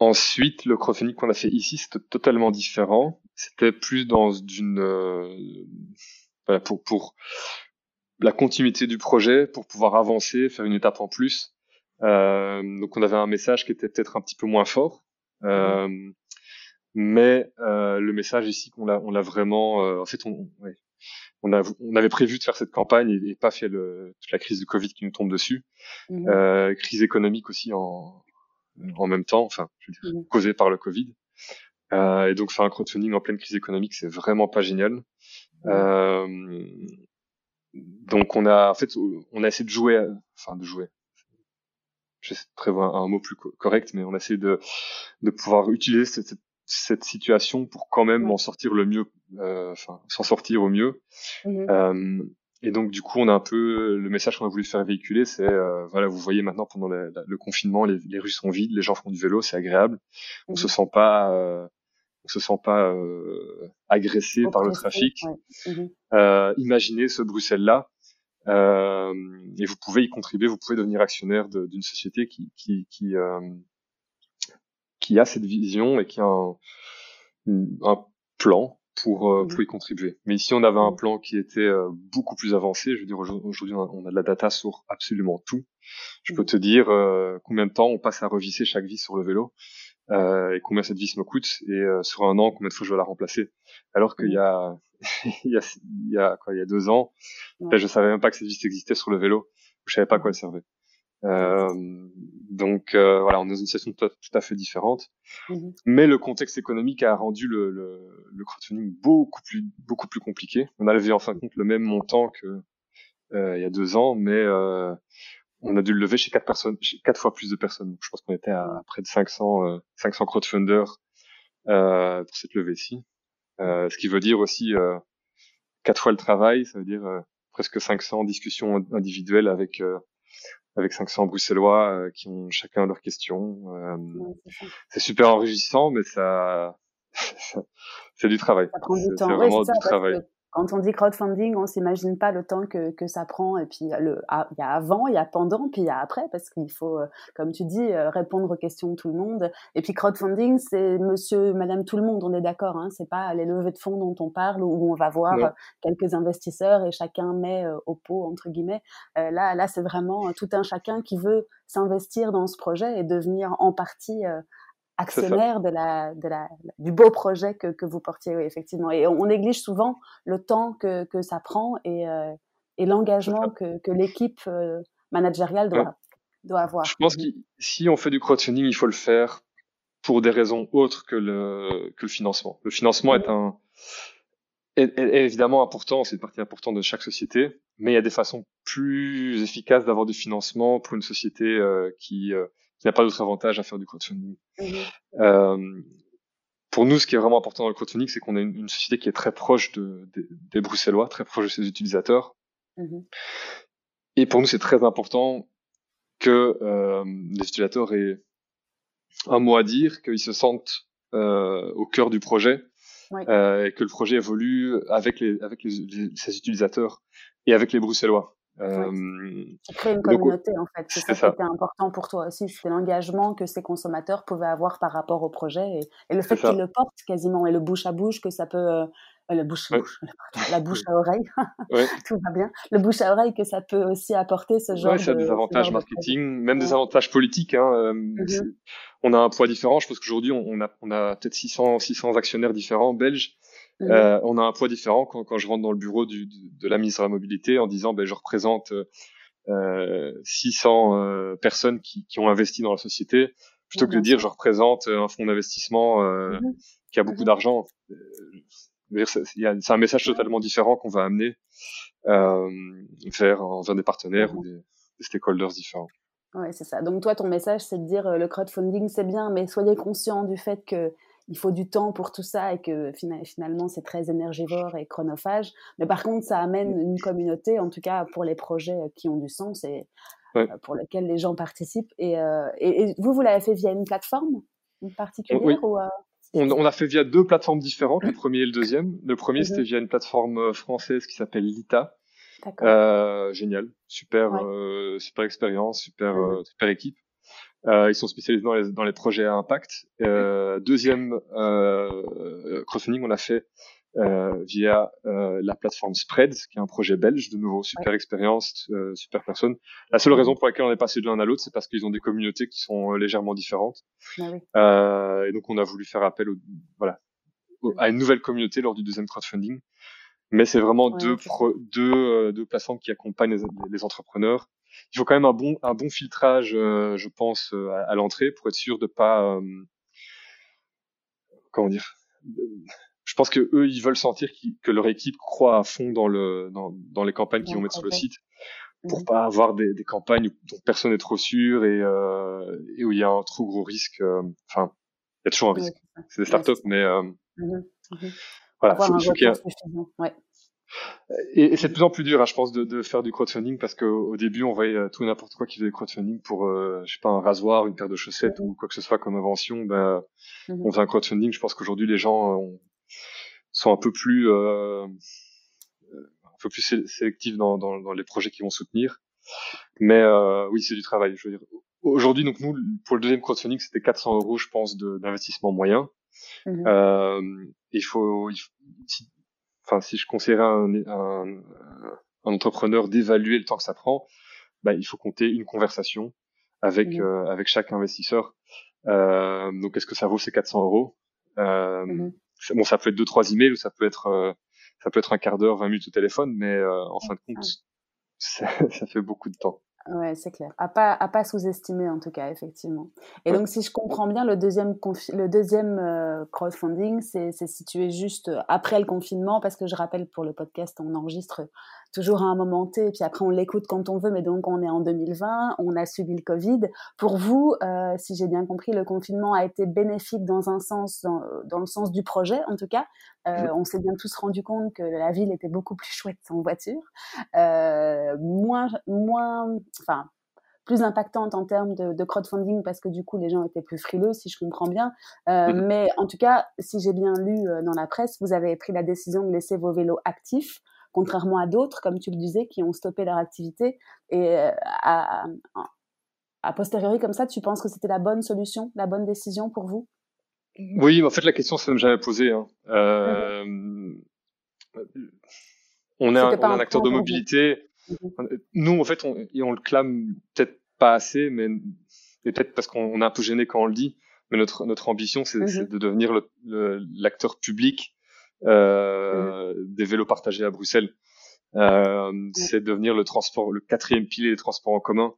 Ensuite, le crowdfunding qu'on a fait ici, c'était totalement différent. C'était plus dans une voilà, pour, pour la continuité du projet, pour pouvoir avancer, faire une étape en plus. Euh, donc on avait un message qui était peut-être un petit peu moins fort, euh, mais euh, le message ici qu'on l'a, on l'a vraiment, euh, en fait, on, ouais, on, a, on avait prévu de faire cette campagne et, pas fait le, toute la crise du Covid qui nous tombe dessus, mmh. euh, crise économique aussi en, en même temps, enfin, je veux dire, mmh. causée par le Covid. Euh, et donc faire un crowdfunding en pleine crise économique, c'est vraiment pas génial. Euh, donc on a en fait on a essayé de jouer, enfin de jouer. J'essaie de prévoir un, mot plus correct, mais on a essayé de de pouvoir utiliser cette, cette situation pour quand même en sortir le mieux, euh, enfin s'en sortir au mieux. Mmh euh, et donc du coup, on a un peu le message qu'on a voulu faire véhiculer, c'est euh, voilà, vous voyez maintenant pendant le confinement, les, les, rues sont vides, les gens font du vélo, c'est agréable. On mmh se sent pas euh, on se sent pas euh, agressé par le trafic. Mhm. Euh, imaginez ce Bruxelles-là, euh, et vous pouvez y contribuer, vous pouvez devenir actionnaire d'une société qui qui qui, euh, qui a cette vision et qui a un, un plan pour euh, pour mhm. y contribuer. Mais ici, on avait un mhm. plan qui était euh, beaucoup plus avancé. Je veux dire, aujourd'hui, on a de la data sur absolument tout. Je peux te dire combien de temps on passe à revisser chaque vis sur le vélo. Euh, et combien cette vis me coûte et euh, sur un an combien de fois je vais la remplacer. Alors qu'il y a il y a il y a quoi il y a deux ans, ben, je savais même pas que cette vis existait sur le vélo. Je savais pas à quoi elle servait. Euh, donc euh, voilà, on est dans une situation tout à, fait différente. Mmh Mais le contexte économique a rendu le, le, le, crowdfunding beaucoup plus beaucoup plus compliqué. On a levé en fin de compte le même montant que euh, il y a deux ans, mais euh, on a dû le lever chez quatre personnes, chez quatre fois plus de personnes. Donc, je pense qu'on était à près de 500 500 crowdfunders pour cette levée-ci. ce qui veut dire aussi quatre fois le travail, ça veut dire presque 500 discussions individuelles avec avec 500 Bruxellois euh, qui ont chacun leurs questions. Euh, c'est super enrichissant, mais ça, c'est du travail. C'est vraiment du travail quand on dit crowdfunding, on s'imagine pas le temps que, que ça prend. Et puis, le, il y a avant, il y a pendant, puis il y a après, parce qu'il faut, euh, comme tu dis, euh, répondre aux questions de tout le monde. Et puis, crowdfunding, c'est monsieur, madame, tout le monde, on est d'accord. Hein, c'est pas les levées de fonds dont on parle, où on va voir euh, quelques investisseurs et chacun met au pot, entre guillemets. là, là c'est vraiment tout un chacun qui veut s'investir dans ce projet et devenir en partie actionnaire de la, de la, du beau projet que, que vous portiez, oui, effectivement. Et on, néglige souvent le temps que, que ça prend et, euh, et l'engagement que, que l'équipe euh, managériale doit, doit avoir. Je pense que si on fait du crowdfunding, il faut le faire pour des raisons autres que le, que le financement. Le financement est un est, est, évidemment important, c'est une partie importante de chaque société, mais il y a des façons plus efficaces d'avoir du financement pour une société euh, qui il n'y a pas d'autre avantage à faire du crowdfunding. Mhm. Euh, pour nous, ce qui est vraiment important dans le crowdfunding, c'est qu'on est une, société qui est très proche de, des Bruxellois, très proche de ses utilisateurs. Mhm. Et pour nous, c'est très important que euh, les utilisateurs aient un mot à dire, qu'ils se sentent euh, au cœur du projet euh, et que le projet évolue avec les avec les, ses utilisateurs et avec les Bruxellois. Euh, créer une communauté en fait, c'est ça, qui était important pour toi aussi, c'est l'engagement que ces consommateurs pouvaient avoir par rapport au projet et, et le fait qu'ils le portent quasiment et le bouche à bouche que ça peut, euh, la bouche à bouche, la bouche à oreille, tout va bien, le bouche à oreille que ça peut aussi apporter ce genre. Ouais, ça a des avantages marketing, même des avantages politiques. Hein, euh, mmh On a un poids différent. Je pense qu'aujourd'hui on a, on a peut-être 600, 600 actionnaires différents belges. Mmh. Euh, on a un poids différent quand, quand je rentre dans le bureau du, de la ministre de la mobilité en disant ben je représente euh, 600 euh, personnes qui, qui, ont investi dans la société plutôt que de dire je représente un fonds d'investissement euh, mmh. qui a beaucoup mmh. d'argent. C'est un message totalement différent qu'on va amener euh, vers, vers des partenaires ou des, des stakeholders différents. Ouais, c'est ça. Donc toi, ton message, c'est de dire le crowdfunding, c'est bien, mais soyez conscient du fait que il faut du temps pour tout ça et que finalement c'est très énergivore et chronophage. Mais par contre, ça amène une communauté, en tout cas pour les projets qui ont du sens et euh, pour lesquels les gens participent. Euh, et, et, vous, vous l'avez fait via une plateforme particulière ou, euh? on, on, a fait via deux plateformes différentes, le premier et le deuxième. Le premier, mhm. c'était via une plateforme française qui s'appelle Lita. Euh, génial, super, super expérience, super, mhm. super équipe. Euh, ils sont spécialisés dans les, dans les projets à impact. Euh, deuxième euh, crowdfunding, on l'a fait euh, via euh, la plateforme Spread, qui est un projet belge, de nouveau super expérience, euh, super personne. La seule raison pour laquelle on est passé de l'un à l'autre, c'est parce qu'ils ont des communautés qui sont légèrement différentes. Ah oui. et donc on a voulu faire appel, au, voilà, à une nouvelle communauté lors du deuxième crowdfunding. Mais c'est vraiment deux, pro, deux, deux plateformes qui accompagnent les, les entrepreneurs il faut quand même un bon un bon filtrage, euh, je pense, euh, à, l'entrée pour être sûr de pas euh, comment dire. Je pense que eux, ils veulent sentir que leur équipe croit à fond dans le dans, dans les campagnes qu'ils vont mettre sur le site pour mmh. pas avoir des, des campagnes dont personne n'est trop sûr et, euh, et où il y a un trop gros risque. Enfin, il y a toujours un risque. C'est des startups, mais euh, mmh mmh voilà, faut, faut qu'il y ouais. Et, c'est de plus en plus dur, hein, je pense, de, de, faire du crowdfunding parce qu'au début, on voyait euh, tout et n'importe quoi qui faisait du crowdfunding pour, euh, je sais pas, un rasoir, une paire de chaussettes ou quoi que ce soit comme invention. Ben, mhm. on faisait un crowdfunding. Je pense qu'aujourd'hui, les gens euh, sont un peu plus, euh, un peu plus sélectifs dans, dans, dans, les projets qu'ils vont soutenir. Mais oui, c'est du travail. Je veux dire, aujourd'hui, donc nous, pour le deuxième crowdfunding, c'était 400 euros, je pense, d'investissement moyen. Mhm. il faut, il faut enfin si je conseillerais à un, un, un entrepreneur d'évaluer le temps que ça prend, bah, il faut compter une conversation avec mmh. euh, avec chaque investisseur. Euh, donc est-ce que ça vaut ces 400 euros? Euh, mmh Bon, ça peut être deux trois emails ou ça peut être euh, ça peut être un quart d'heure, 20 minutes au téléphone, mais euh, en fin de compte, ça, ça fait beaucoup de temps. Ouais, c'est clair. À pas, à pas sous-estimer en tout cas, effectivement. Et donc, si je comprends bien, le deuxième, le deuxième euh, crowdfunding, c'est situé juste après le confinement, parce que je rappelle pour le podcast, on enregistre toujours à un moment T, et puis après on l'écoute quand on veut, mais donc on est en 2020, on a subi le Covid. Pour vous, euh, si j'ai bien compris, le confinement a été bénéfique dans un sens, dans, dans le sens du projet en tout cas. Euh, on s'est bien tous rendu compte que la ville était beaucoup plus chouette sans voiture, euh, moins, moins, enfin plus impactante en termes de, de, crowdfunding parce que du coup les gens étaient plus frileux si je comprends bien. Euh, mmh Mais en tout cas, si j'ai bien lu euh, dans la presse, vous avez pris la décision de laisser vos vélos actifs contrairement à d'autres, comme tu le disais, qui ont stoppé leur activité. Et euh, à, à, posteriori, comme ça, tu penses que c'était la bonne solution, la bonne décision pour vous? Oui, en fait, la question, ça ne jamais posée. Hein. Euh. On est un, un, acteur de mobilité. Mhm. Nous, en fait, on, on le clame peut-être pas assez, mais peut-être parce qu'on est un peu gêné quand on le dit. Mais notre, notre ambition, c'est mhm. de devenir l'acteur public euh, des vélos partagés à Bruxelles. Euh, c'est devenir le transport, le quatrième pilier des transports en commun,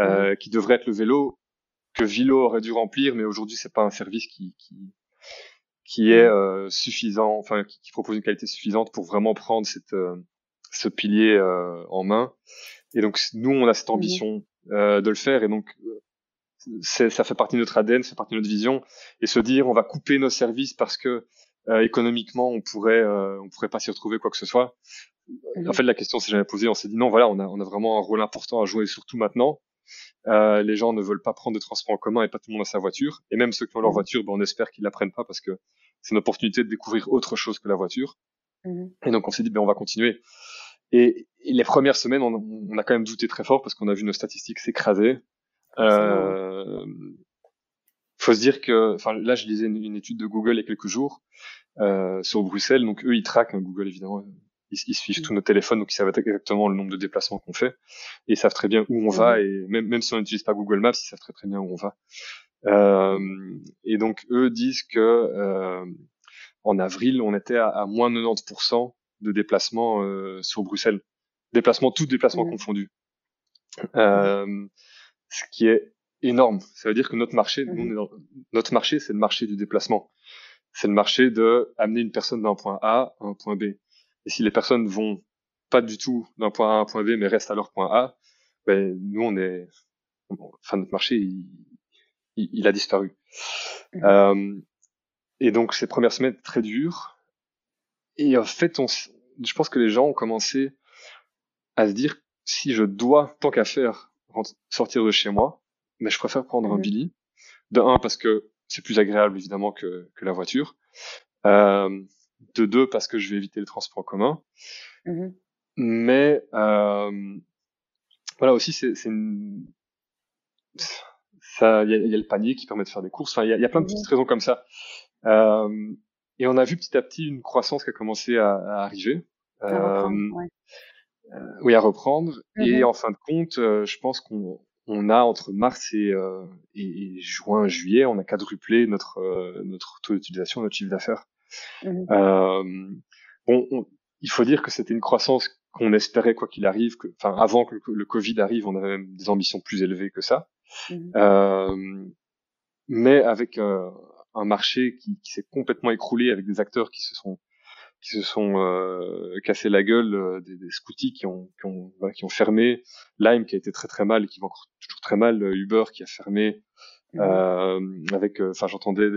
euh, qui devrait être le vélo que Vilo aurait dû remplir, mais aujourd'hui c'est pas un service qui qui, qui est euh, suffisant, enfin qui, qui, propose une qualité suffisante pour vraiment prendre cette euh, ce pilier euh, en main. Et donc nous on a cette ambition euh, de le faire, et donc ça fait partie de notre ADN, ça fait partie de notre vision, et se dire on va couper nos services parce que économiquement, on pourrait, euh, on pourrait pas s'y retrouver quoi que ce soit. En fait, la question s'est jamais posée. On s'est dit non, voilà, on a, on a vraiment un rôle important à jouer, surtout maintenant. Euh, les gens ne veulent pas prendre de transport en commun et pas tout le monde a sa voiture. Et même ceux qui ont leur voiture, ben, on espère qu'ils la prennent pas parce que c'est une opportunité de découvrir autre chose que la voiture. Et donc on s'est dit, ben on va continuer. Et, les premières semaines, on, on, a quand même douté très fort parce qu'on a vu nos statistiques s'écraser. Euh, faut se dire que, enfin là, je lisais une, étude de Google il y a quelques jours euh, sur Bruxelles. Donc eux, ils traquent hein, Google évidemment. Ils, ils suivent mm. tous nos téléphones, donc ils savent exactement le nombre de déplacements qu'on fait et ils savent très bien où on va. Mm. Et même, même si on n'utilise pas Google Maps, ils savent très très bien où on va. Euh, et donc eux disent que euh, en avril, on était à, à moins de 90% de déplacements euh, sur Bruxelles. Déplacements, tout déplacements mm. confondus. Euh, ce qui est énorme. Ça veut dire que notre marché, nous, notre marché, c'est le marché du déplacement. C'est le marché de amener une personne d'un point A à un point B. Et si les personnes vont pas du tout d'un point A à un point B, mais restent à leur point A, ben, nous, on est, enfin, notre marché, il, il, a disparu. Mhm. Euh, et donc, ces premières semaines très dures. Et en fait, on, je pense que les gens ont commencé à se dire, si je dois, tant qu'à faire, sortir de chez moi, mais je préfère prendre un mhm. Billy. De un, parce que c'est plus agréable évidemment que, que la voiture. Euh, de deux, parce que je vais éviter les transports communs. Mmh. Mais euh, voilà aussi, c'est une... ça, il y a, y a, le panier qui permet de faire des courses. Enfin, il y a, y a, plein de petites mmh. raisons comme ça. Euh, et on a vu petit à petit une croissance qui a commencé à, à arriver. À reprendre, ouais. Euh, oui, à reprendre. Mmh. Et en fin de compte, euh, je pense qu'on on a entre mars et, euh, et, juin, juillet, on a quadruplé notre euh, notre taux d'utilisation, notre chiffre d'affaires. Mmh. Euh, bon, il faut dire que c'était une croissance qu'on espérait quoi qu'il arrive. Que, enfin, avant que le, Covid arrive, on avait même des ambitions plus élevées que ça. Mmh. Euh, mais avec un marché qui, qui s'est complètement écroulé, avec des acteurs qui se sont qui se sont euh, cassés la gueule, euh, des, des scoutis qui ont, qui ont, qui ont fermé, Lime qui a été très très mal, et qui va encore toujours très mal, euh, Uber qui a fermé, mmh. euh, avec, enfin j'entendais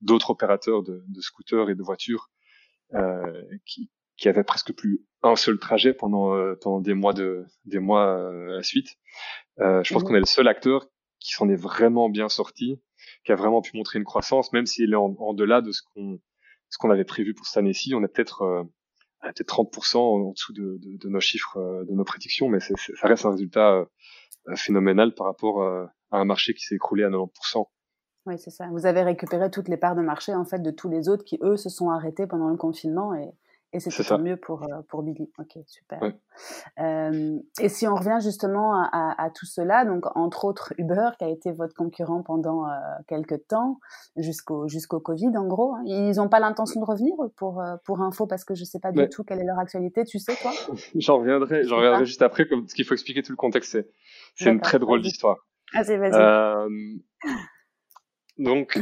d'autres opérateurs de, de, scooters et de voitures euh, qui, qui avaient presque plus un seul trajet pendant, pendant des mois de des mois à la suite. je pense mmh. qu'on est le seul acteur qui s'en est vraiment bien sorti, qui a vraiment pu montrer une croissance, même s'il est en, en delà de ce qu'on ce qu'on avait prévu pour cette année-ci. On est peut-être euh, peut-être 30% en dessous de, nos chiffres, euh, de nos prédictions, mais ça reste un résultat euh, phénoménal par rapport à un marché qui s'est écroulé à 90%. Oui, c'est ça. Vous avez récupéré toutes les parts de marché en fait de tous les autres qui eux se sont arrêtés pendant le confinement et, Et c'est tant mieux pour, euh, pour Billy. Ok, super. Euh, et si on revient justement à, à, tout cela, donc entre autres Uber, qui a été votre concurrent pendant euh, quelques temps, jusqu'au jusqu'au Covid en gros, hein. ils n'ont pas l'intention de revenir pour, euh, pour info parce que je ne sais pas du tout quelle est leur actualité, tu sais toi? J'en reviendrai, j'en reviendrai juste après, comme, ce qu'il faut expliquer tout le contexte, c'est, c'est une très drôle d'histoire. Vas-y, vas-y. donc,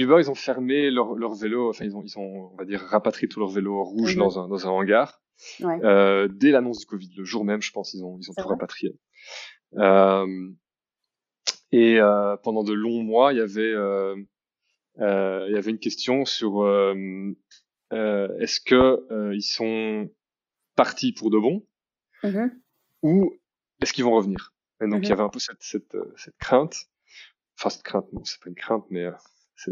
Uber, ils ont fermé leur, leur vélo, enfin ils ont, ils ont, on va dire, rapatrié tous leurs vélos rouges mhm. dans, un, dans un hangar. Ouais. Euh, dès l'annonce du Covid, le jour même, je pense, ils ont, ils ont tout rapatrié. Euh, et euh, pendant de longs mois, il y avait, il y avait une question sur est-ce que ils sont partis pour de bon mhm. ou est-ce qu'ils vont revenir? Et donc il y mhm. avait un peu cette, cette, cette crainte. Enfin cette crainte, non, c'est pas une crainte, mais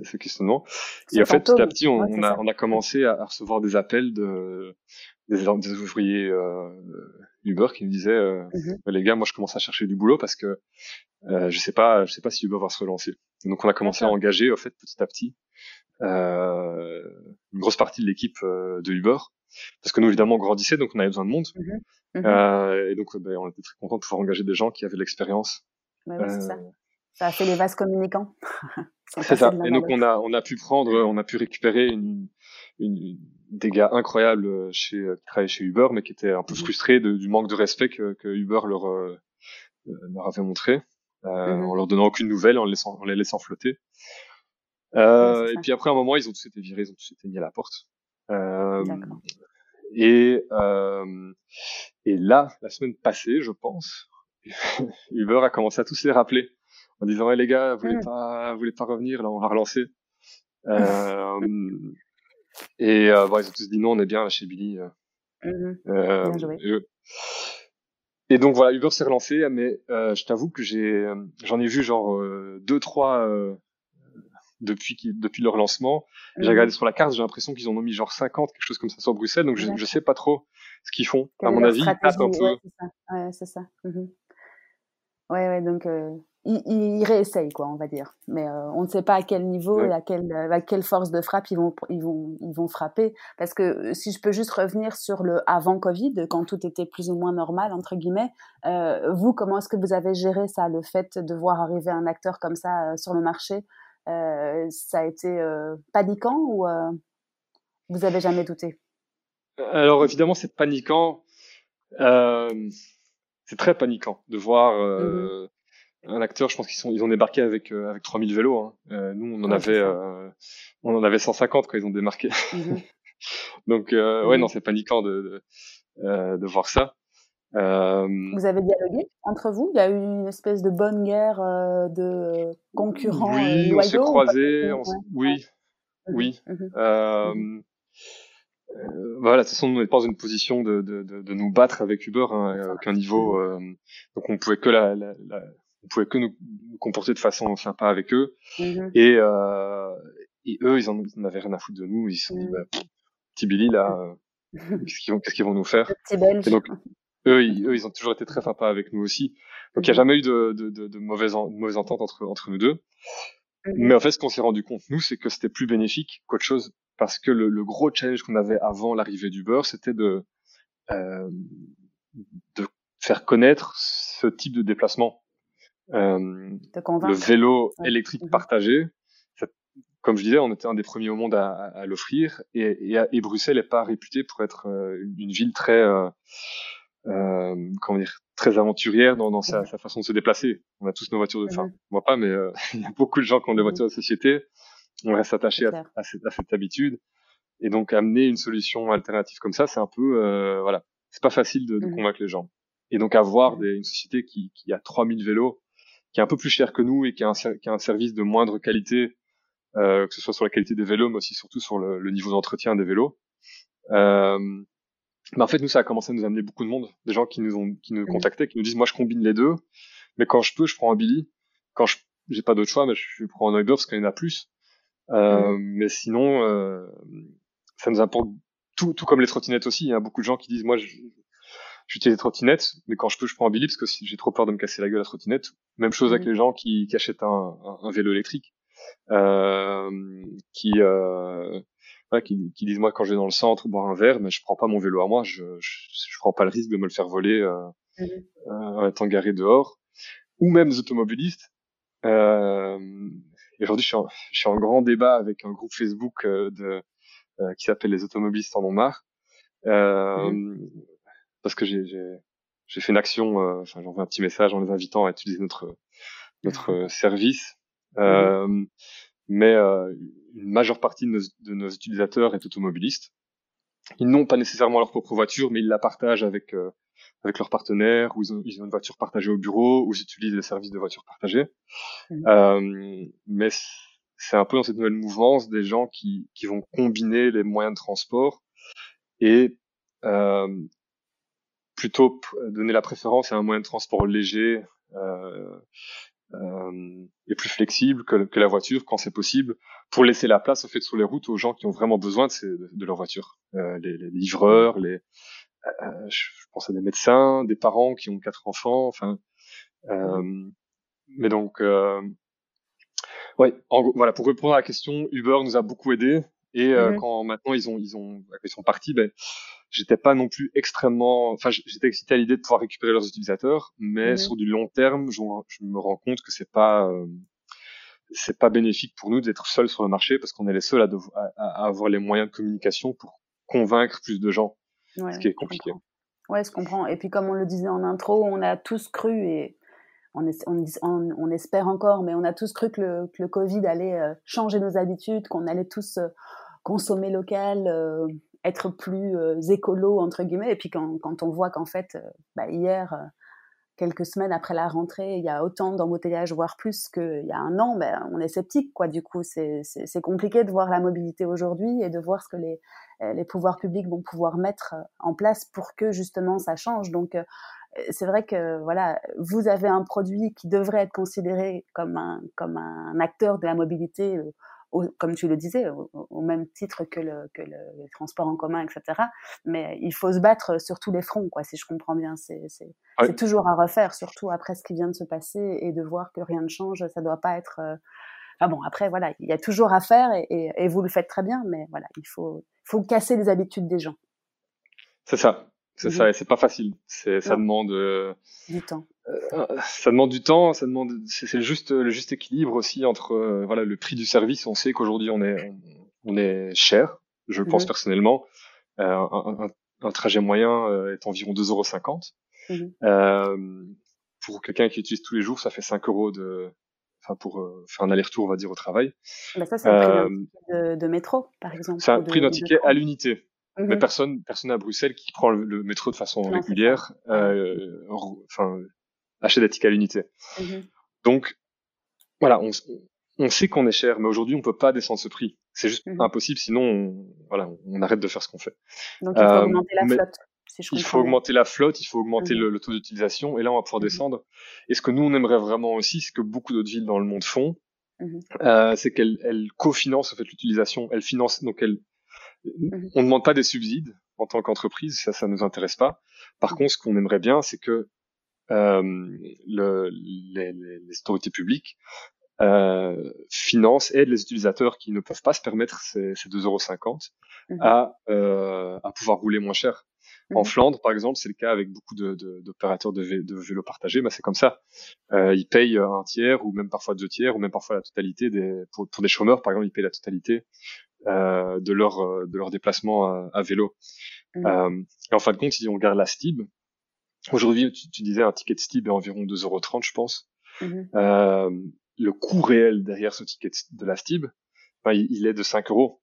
ce questionnement. Et en fait, petit à petit, on, on, a, on a commencé à, recevoir des appels de des, des ouvriers euh, Uber qui nous disaient euh, bah, les gars, moi je commence à chercher du boulot parce que euh, je sais pas, je sais pas si Uber va se relancer. donc on a commencé à engager en fait petit à petit euh, une grosse partie de l'équipe euh, de Uber parce que nous évidemment on grandissait donc on avait besoin de monde. Euh, et donc bah, on était très content de pouvoir engager des gens qui avaient l'expérience. Ouais, ça. a fait les vases communicants. C'est ça. Et donc on a on a pu prendre, on a pu récupérer une, une des gars incroyables chez qui travaillaient chez Uber, mais qui étaient un peu mhm. frustrés de, du manque de respect que, que Uber leur euh, euh, leur avait montré, euh, mhm. en leur donnant aucune nouvelle, en, laissant, en les laissant flotter. Euh, et puis après un moment, ils ont tous été virés, ils ont tous été mis à la porte. Euh, et euh, et là, la semaine passée, je pense, Uber a commencé à tous les rappeler en disant hey, les gars, vous voulez mm. pas, vous voulez pas revenir? Là, on va relancer. Euh, et euh, bon, ils ont tous dit non, on est bien chez Billy. Euh et, et, donc voilà, Uber s'est relancé, mais euh, je t'avoue que j'ai, j'en ai vu genre deux, trois depuis depuis leur lancement. J'ai mm-hmm. regardé sur la carte, j'ai l'impression qu'ils en ont mis genre 50, quelque chose comme ça sur Bruxelles, donc je, je sais pas trop ce qu'ils font. à mon avis, un peu. Ouais, c'est ça. Ouais, c'est ça. Mm-hmm. Ouais, ouais, donc euh, ils, ils, réessayent, quoi, on va dire. Mais euh, on ne sait pas à quel niveau et à quelle, à quelle force de frappe ils vont, ils, vont, ils vont frapper. Parce que euh, si je peux juste revenir sur le avant Covid, quand tout était plus ou moins normal, entre guillemets, euh, vous, comment est-ce que vous avez géré ça, le fait de voir arriver un acteur comme ça euh, sur le marché Ça a été paniquant ou vous avez jamais douté? Alors évidemment, c'est paniquant. C'est très paniquant de voir mmh un acteur. Je pense qu'ils sont, ils ont débarqué avec euh, avec 3000 vélos. Hein. Euh, nous, on en avait, euh, on en avait 150 quand ils ont démarqué. Mmh Donc euh, ouais, mmh non, c'est paniquant de de, de, voir ça. Vous avez dialogué entre vous? Il y a eu une espèce de bonne guerre de concurrents Oui, on s'est croisés. Oui, oui. Euh, voilà, de toute façon, on n'est pas dans une position de, de, de, de nous battre avec Uber, hein, à aucun niveau. Euh, donc, on pouvait que la, la, la, on pouvait que nous, comporter de façon sympa avec eux. Mm-hmm. Et, euh, et eux, ils en, ils en, avaient rien à foutre de nous. Ils se sont dit, mm. bah, petit Billy là, euh, qu'est-ce qu'ils vont, qu'est-ce qu'ils vont nous faire? Et donc, eux ils, eux, ils ont toujours été très sympas avec nous aussi. Donc, il n'y a mm-hmm. jamais eu de, de, de, de mauvaise, en, mauvaise entente entre, entre nous deux. Mm-hmm. Mais en fait, ce qu'on s'est rendu compte, nous, c'est que c'était plus bénéfique qu'autre chose parce que le, le gros challenge qu'on avait avant l'arrivée du beurre, c'était de euh, de faire connaître ce type de déplacement. Euh, le vélo électrique mhm. partagé, comme je disais, on était un des premiers au monde à, à, l'offrir, et, et, et, Bruxelles n'est pas réputée pour être euh, une ville très, euh, euh, comment dire, très aventurière dans, dans sa, sa, façon de se déplacer. On a tous nos voitures de, enfin, mhm. moi pas, mais euh, il y a beaucoup de gens qui ont des mhm. voitures de société on reste attaché à, à, cette, à, cette, habitude. Et donc amener une solution alternative comme ça, c'est un peu, euh, voilà, c'est pas facile de, de convaincre les gens. Et donc avoir des, une société qui, qui a 3000 vélos, qui est un peu plus cher que nous et qui a un, qui a un service de moindre qualité, euh, que ce soit sur la qualité des vélos, mais aussi surtout sur le, le niveau d'entretien des vélos. Euh, mais en fait, nous, ça a commencé à nous amener beaucoup de monde, des gens qui nous ont, qui nous mmh. contactaient, qui nous disent, moi, je combine les deux, mais quand je peux, je prends un Billy. Quand je j'ai pas d'autre choix, mais je prends un Uber parce qu'il y en a plus. Euh, mm. Mais sinon, ça nous apporte tout, tout comme les trottinettes aussi. Il y a beaucoup de gens qui disent, moi, j'utilise les trottinettes, mais quand je peux, je prends un Billy parce que j'ai trop peur de me casser la gueule à trottinette. Même chose avec mm. les gens qui, qui achètent un, un, vélo électrique, euh, qui, euh, qui, qui, disent moi quand je vais dans le centre boire un verre, mais je prends pas mon vélo à moi, je, je, je prends pas le risque de me le faire voler euh, mmh. euh, en étant garé dehors. Ou même des automobilistes. Euh, aujourd'hui, je, je, suis en grand débat avec un groupe Facebook euh, de, euh, qui s'appelle les automobilistes en ont marre, mmh. Parce que j'ai j'ai fait une action, enfin j'envoie un petit message en les invitant à utiliser notre notre service. Mmh. mais une majeure partie de nos, de nos, utilisateurs est automobiliste. Ils n'ont pas nécessairement leur propre voiture, mais ils la partagent avec euh, avec leurs partenaires, ou ils ont, ils ont, une voiture partagée au bureau, ou ils utilisent les services de voiture partagée. Mmh. Euh, mais c'est un peu dans cette nouvelle mouvance des gens qui, qui vont combiner les moyens de transport et euh, plutôt donner la préférence à un moyen de transport léger, euh, euh, et plus flexible que, que, la voiture quand c'est possible, pour laisser la place au fait sur les routes aux gens qui ont vraiment besoin de, ces, de leur voiture, euh, les, les, livreurs, les, euh, je pense à des médecins, des parents qui ont quatre enfants, enfin, euh, mais donc, euh, ouais, en, voilà, pour répondre à la question, Uber nous a beaucoup aidé et euh, mmh quand maintenant ils ont ils ont ils sont partis, ben j'étais pas non plus extrêmement, enfin j'étais excité à l'idée de pouvoir récupérer leurs utilisateurs, mais mmh sur du long terme, je, je, me rends compte que c'est pas euh, c'est pas bénéfique pour nous d'être seuls sur le marché parce qu'on est les seuls à, à, avoir les moyens de communication pour convaincre plus de gens, ouais, ce qui est compliqué. Ouais, je comprends. Et puis comme on le disait en intro, on a tous cru et on, on, on, espère encore, mais on a tous cru que le, que le Covid allait euh, changer nos habitudes, qu'on allait tous euh, consommer local, euh, être plus euh, écolo entre guillemets. Et puis quand, quand on voit qu'en fait, euh, bah, hier, euh, quelques semaines après la rentrée, il y a autant d'embouteillages, voire plus qu'il y a un an, ben, on est sceptique, quoi. Du coup, c'est compliqué de voir la mobilité aujourd'hui et de voir ce que les, les pouvoirs publics vont pouvoir mettre en place pour que justement ça change. Donc, c'est vrai que voilà, vous avez un produit qui devrait être considéré comme un, comme un acteur de la mobilité comme tu le disais, au, même titre que, le, que le, transport en commun, etc. Mais il faut se battre sur tous les fronts, quoi, si je comprends bien. C'est toujours à refaire, surtout après ce qui vient de se passer et de voir que rien ne change. Ça doit pas être. Euh... Enfin bon, après, voilà, il y a toujours à faire et, et, et, vous le faites très bien, mais voilà, il faut, faut casser les habitudes des gens. C'est ça. C'est ça, et c'est pas facile. C'est, ça demande euh, du temps. Euh, ça demande du temps, ça demande, c'est, le juste, le juste équilibre aussi entre euh, voilà le prix du service. On sait qu'aujourd'hui on est, on est cher. Je le pense mhm. personnellement. Un, un, un, trajet moyen est environ 2,50 euros. Mhm. pour quelqu'un qui utilise tous les jours, ça fait 5 euros de, enfin pour faire un aller-retour, on va dire, au travail. Bah ça, c'est un prix de, de, métro, par exemple. C'est un prix d'un ticket à l'unité. Mais mmh personne, personne à Bruxelles qui prend le, métro de façon régulière, euh, enfin, achète des tickets à l'unité. Mmh Donc, voilà, on, on sait qu'on est cher, mais aujourd'hui, on peut pas descendre ce prix. C'est juste mmh impossible, sinon, on, voilà, on arrête de faire ce qu'on fait. Donc, il faut euh, augmenter la flotte. Si je il faut augmenter la flotte, il faut augmenter le, le, taux d'utilisation, et là, on va pouvoir descendre. Et ce que nous, on aimerait vraiment aussi, ce que beaucoup d'autres villes dans le monde font, euh, c'est qu'elles cofinancent en fait l'utilisation. Elles financent donc elles on ne demande pas des subsides en tant qu'entreprise, ça, ça nous intéresse pas. Par mmh. contre, ce qu'on aimerait bien, c'est que euh, le, les, les, autorités publiques euh, financent, aident les utilisateurs qui ne peuvent pas se permettre ces, ces 2,50 euros mmh à, euh, à pouvoir rouler moins cher. En Flandre, par exemple, c'est le cas avec beaucoup d'opérateurs de, de, de, vélos partagés. Bah, c'est comme ça. Euh, ils payent un tiers ou même parfois deux tiers ou même parfois la totalité des pour, pour des chômeurs, par exemple, ils payent la totalité euh, de leur euh, de leur déplacement à, vélo. Mmh. Euh, et en fin de compte, si on regarde la Stib, aujourd'hui, tu, disais un ticket de Stib est environ 2,30€, je pense. Mmh. Euh, le coût réel derrière ce ticket de la Stib, ben, il, est de 5 euros.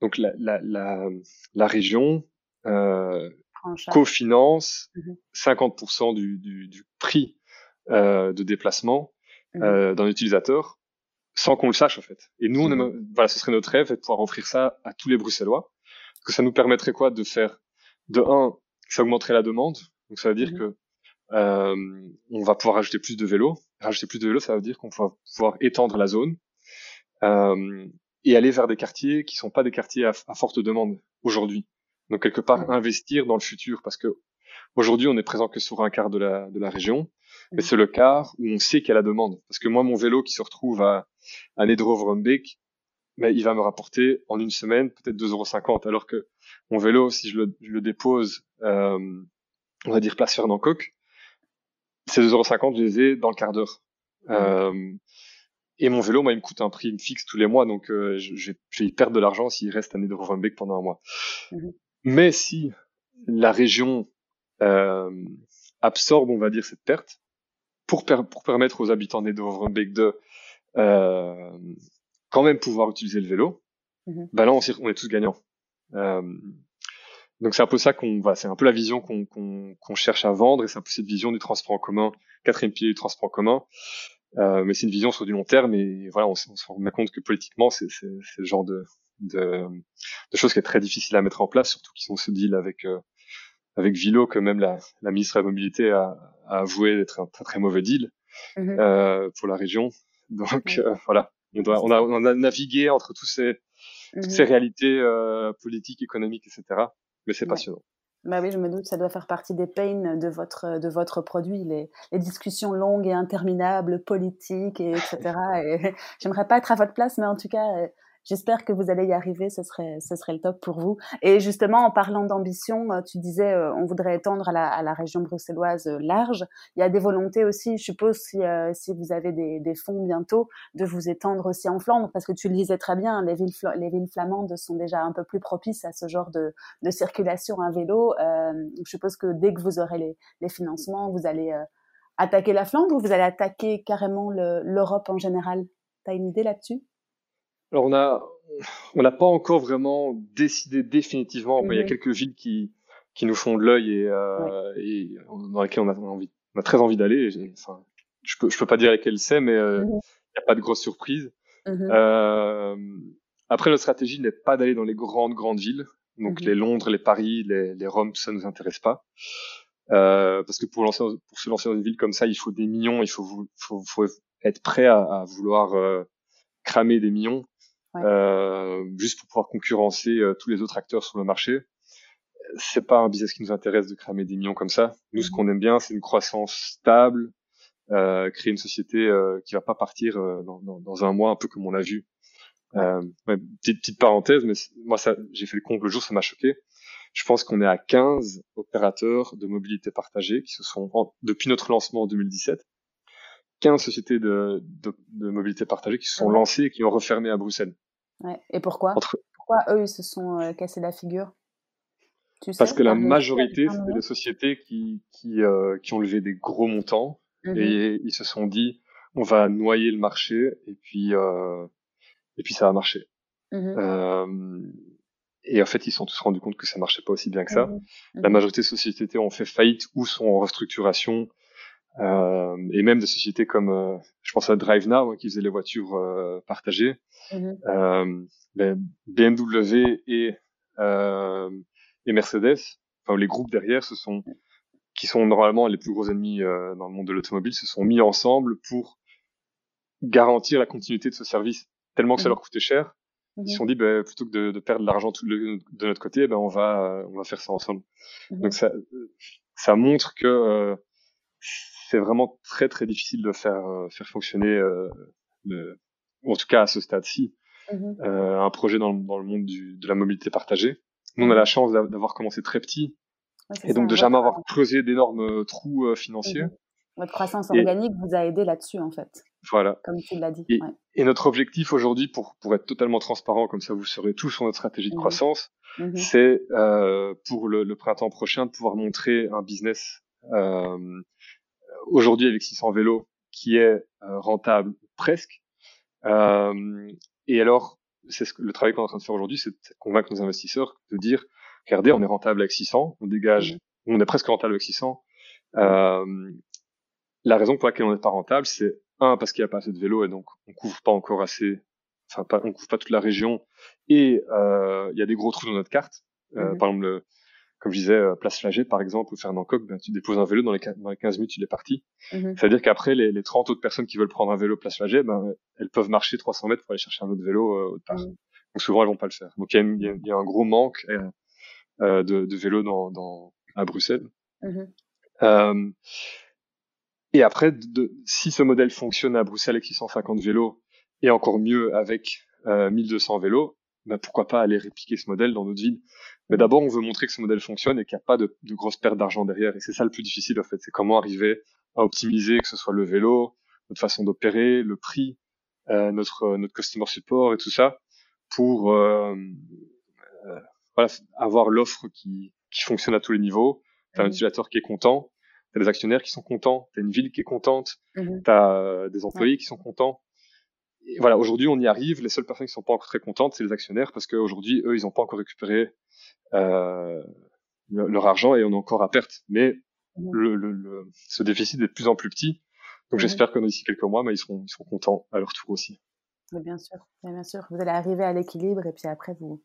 Donc la, la, la, la région euh, cofinance 50% mmh du, du, du, prix euh, de déplacement euh, d'un utilisateur sans qu'on le sache en fait. Et nous, on mmh. voilà, ce serait notre rêve de pouvoir offrir ça à tous les Bruxellois, parce que ça nous permettrait quoi de faire de un, ça augmenterait la demande, donc ça veut dire mmh. que euh, on va pouvoir rajouter plus de vélos. Rajouter plus de vélos, ça veut dire qu'on va pouvoir étendre la zone euh, et aller vers des quartiers qui sont pas des quartiers à, forte demande aujourd'hui. Donc quelque part mmh. investir dans le futur, parce que aujourd'hui on est présent que sur un quart de la de la région, mais c'est le quart où on sait qu'il y a la demande. Parce que moi, mon vélo qui se retrouve à, à Nedrovrumbeek, mais il va me rapporter en une semaine peut-être 2,50 euros. Alors que mon vélo, si je le, je le dépose, euh, on va dire place Fernand Coq, ces 2,50 euros, je les ai dans le quart d'heure. Mmh. Euh, et mon vélo, moi, il me coûte un prix fixe tous les mois, donc euh, je, je, vais y perdre de l'argent s'il reste à Nederhorvenbeek pendant un mois. Mmh. Mais si la région euh, absorbe, on va dire, cette perte, pour, pour permettre aux habitants de Nederhorvenbeek de euh, quand même pouvoir utiliser le vélo, mmh. bah là, on, on, est tous gagnants. Euh, donc c'est un peu ça qu'on va, c'est un peu la vision qu'on qu'on cherche à vendre et c'est un peu cette vision du transport en commun, quatrième pilier du transport en commun. Euh, mais c'est une vision sur du long terme et voilà, on, on se rend compte que politiquement c'est le genre de, de, de choses qui est très difficile à mettre en place, surtout qu'ils ont ce deal avec euh, avec Vilo que même la, la ministre de la mobilité a, a avoué d'être un très très mauvais deal mmh euh, pour la région. Donc euh, voilà, on, doit, on, a, on a navigué entre tous ces, toutes ces mmh réalités euh, politiques, économiques, etc. Mais c'est passionnant. Bah oui, je me doute, ça doit faire partie des pains de votre, de votre produit, les, les discussions longues et interminables, politiques, et etc. et j'aimerais pas être à votre place, mais en tout cas, J'espère que vous allez y arriver, ce serait, ce serait le top pour vous. Et justement, en parlant d'ambition, euh, tu disais, euh, on voudrait étendre à la, à la région bruxelloise euh, large. Il y a des volontés aussi, je suppose, si, si vous avez des, des, fonds bientôt, de vous étendre aussi en Flandre, parce que tu le disais très bien, les villes, les villes flamandes sont déjà un peu plus propices à ce genre de, de circulation à vélo. Je suppose que dès que vous aurez les, les financements, vous allez attaquer la Flandre ou vous allez attaquer carrément l'Europe en général? Tu as une idée là-dessus? Alors on a, on n'a pas encore vraiment décidé définitivement. Il y a mhm. quelques villes qui qui nous font de l'œil et, euh, et, dans lesquelles on a, envie, on a très envie d'aller. Enfin, je peux je peux pas dire lesquelles c'est, mais euh, mhm. il n'y a pas de grosse surprise. Mhm. Euh, après, notre stratégie n'est pas d'aller dans les grandes grandes villes. Donc les Londres, les Paris, les, les Rome, ça nous intéresse pas. Euh, parce que pour, lancer, pour se lancer dans une ville comme ça, il faut des millions, il faut, faut, faut être prêt à, à vouloir euh, cramer des millions euh, juste pour pouvoir concurrencer euh, tous les autres acteurs sur le marché. C'est pas un business qui nous intéresse de cramer des millions comme ça. Nous, ce mhm. qu'on aime bien, c'est une croissance stable, euh, créer une société euh, qui va pas partir euh, dans, dans, dans, un mois, un peu comme on l'a vu. Euh, petite, petite parenthèse, mais moi, ça, j'ai fait le compte le jour, ça m'a choqué. Je pense qu'on est à 15 opérateurs de mobilité partagée qui se sont, depuis notre lancement en 2017, 15 sociétés de, de, de mobilité partagée qui se sont lancées et qui ont refermé à Bruxelles. Ouais. Et pourquoi? Pourquoi eux, ils se sont euh, cassés la figure? Tu Parce que la majorité, c'est des sociétés qui, qui, euh, qui ont levé des gros montants mmh et ils se sont dit, on va noyer le marché et puis, euh, et puis ça va marcher. Mmh et en fait, ils se sont tous rendus compte que ça marchait pas aussi bien que ça. Mmh la majorité des sociétés ont fait faillite ou sont en restructuration. Euh, et même des sociétés comme, euh, je pense à DriveNow, hein, qui faisait les voitures euh, partagées. Mhm. Euh, ben, BMW et, et Mercedes, enfin les groupes derrière, ce sont qui sont normalement les plus gros ennemis dans le monde de l'automobile, se sont mis ensemble pour garantir la continuité de ce service, tellement que ça mhm. leur coûtait cher. Ils se mhm. sont dit, ben, plutôt que de, de perdre l'argent de notre côté, ben, on va, on va faire ça ensemble. Donc ça, ça montre que c'est vraiment très très difficile de faire faire fonctionner le, en tout cas à ce stade-ci, mhm. euh, un projet dans, dans, le monde du, de la mobilité partagée. Nous, on a la chance d'avoir commencé très petit et donc de jamais avoir creusé d'énormes euh, trous euh, financiers. Mhm. Votre croissance organique vous a aidé là-dessus, en fait. Voilà. Comme tu l'as dit. Et, et, notre objectif aujourd'hui, pour, pour être totalement transparent, comme ça vous serez tous sur notre stratégie de mhm. croissance, c'est euh, pour le, le, printemps prochain de pouvoir montrer un business euh, aujourd'hui avec 600 vélos qui est euh, rentable presque, euh, et alors, c'est ce que, le travail qu'on est en train de faire aujourd'hui, c'est de convaincre nos investisseurs de dire, regardez, on est rentable avec 600, on dégage, mmh. on est presque rentable avec 600. Euh, la raison pour laquelle on n'est pas rentable, c'est un parce qu'il n'y a pas assez de vélos et donc on couvre pas encore assez, enfin pas, on couvre pas toute la région et euh, il y a des gros trous dans notre carte. Euh, mmh. Par exemple, le, comme je disais, euh, Place Flagey, par exemple, ou Fernand Coq, ben, tu déposes un vélo, dans les, dans les 15 minutes, tu es parti. C'est-à-dire qu'après, les, les 30 autres personnes qui veulent prendre un vélo Place Flagey, ben, elles peuvent marcher 300 mètres pour aller chercher un autre vélo euh, autre part. Mhm. Donc souvent, elles vont pas le faire. Donc il y, y, y, a un gros manque euh, euh de, de vélos dans, dans, à Bruxelles. Mhm. Euh, et après, de, si ce modèle fonctionne à Bruxelles avec 650 vélos, et encore mieux avec 1200 vélos, ben pourquoi pas aller répliquer ce modèle dans notre ville Mais d'abord, on veut montrer que ce modèle fonctionne et qu'il n'y a pas de, de grosses pertes d'argent derrière. Et c'est ça le plus difficile, en fait. C'est comment arriver à optimiser, que ce soit le vélo, notre façon d'opérer, le prix, euh, notre notre customer support et tout ça, pour euh, euh, voilà, avoir l'offre qui, qui fonctionne à tous les niveaux. T'as un utilisateur qui est content, t'as des actionnaires qui sont contents, t'as une ville qui est contente, mmh. t'as des employés qui sont contents voilà, aujourd'hui, on y arrive. Les seules personnes qui sont pas encore très contentes, c'est les actionnaires, parce qu'aujourd'hui, eux, ils n'ont pas encore récupéré euh, leur argent et on est encore à perte. Mais mmh. le, le, ce déficit est de plus en plus petit. Donc, mmh. j'espère que d'ici quelques mois, mais ils seront, ils seront contents à leur tour aussi. bien sûr, bien sûr. Vous allez arriver à l'équilibre et puis après, vous,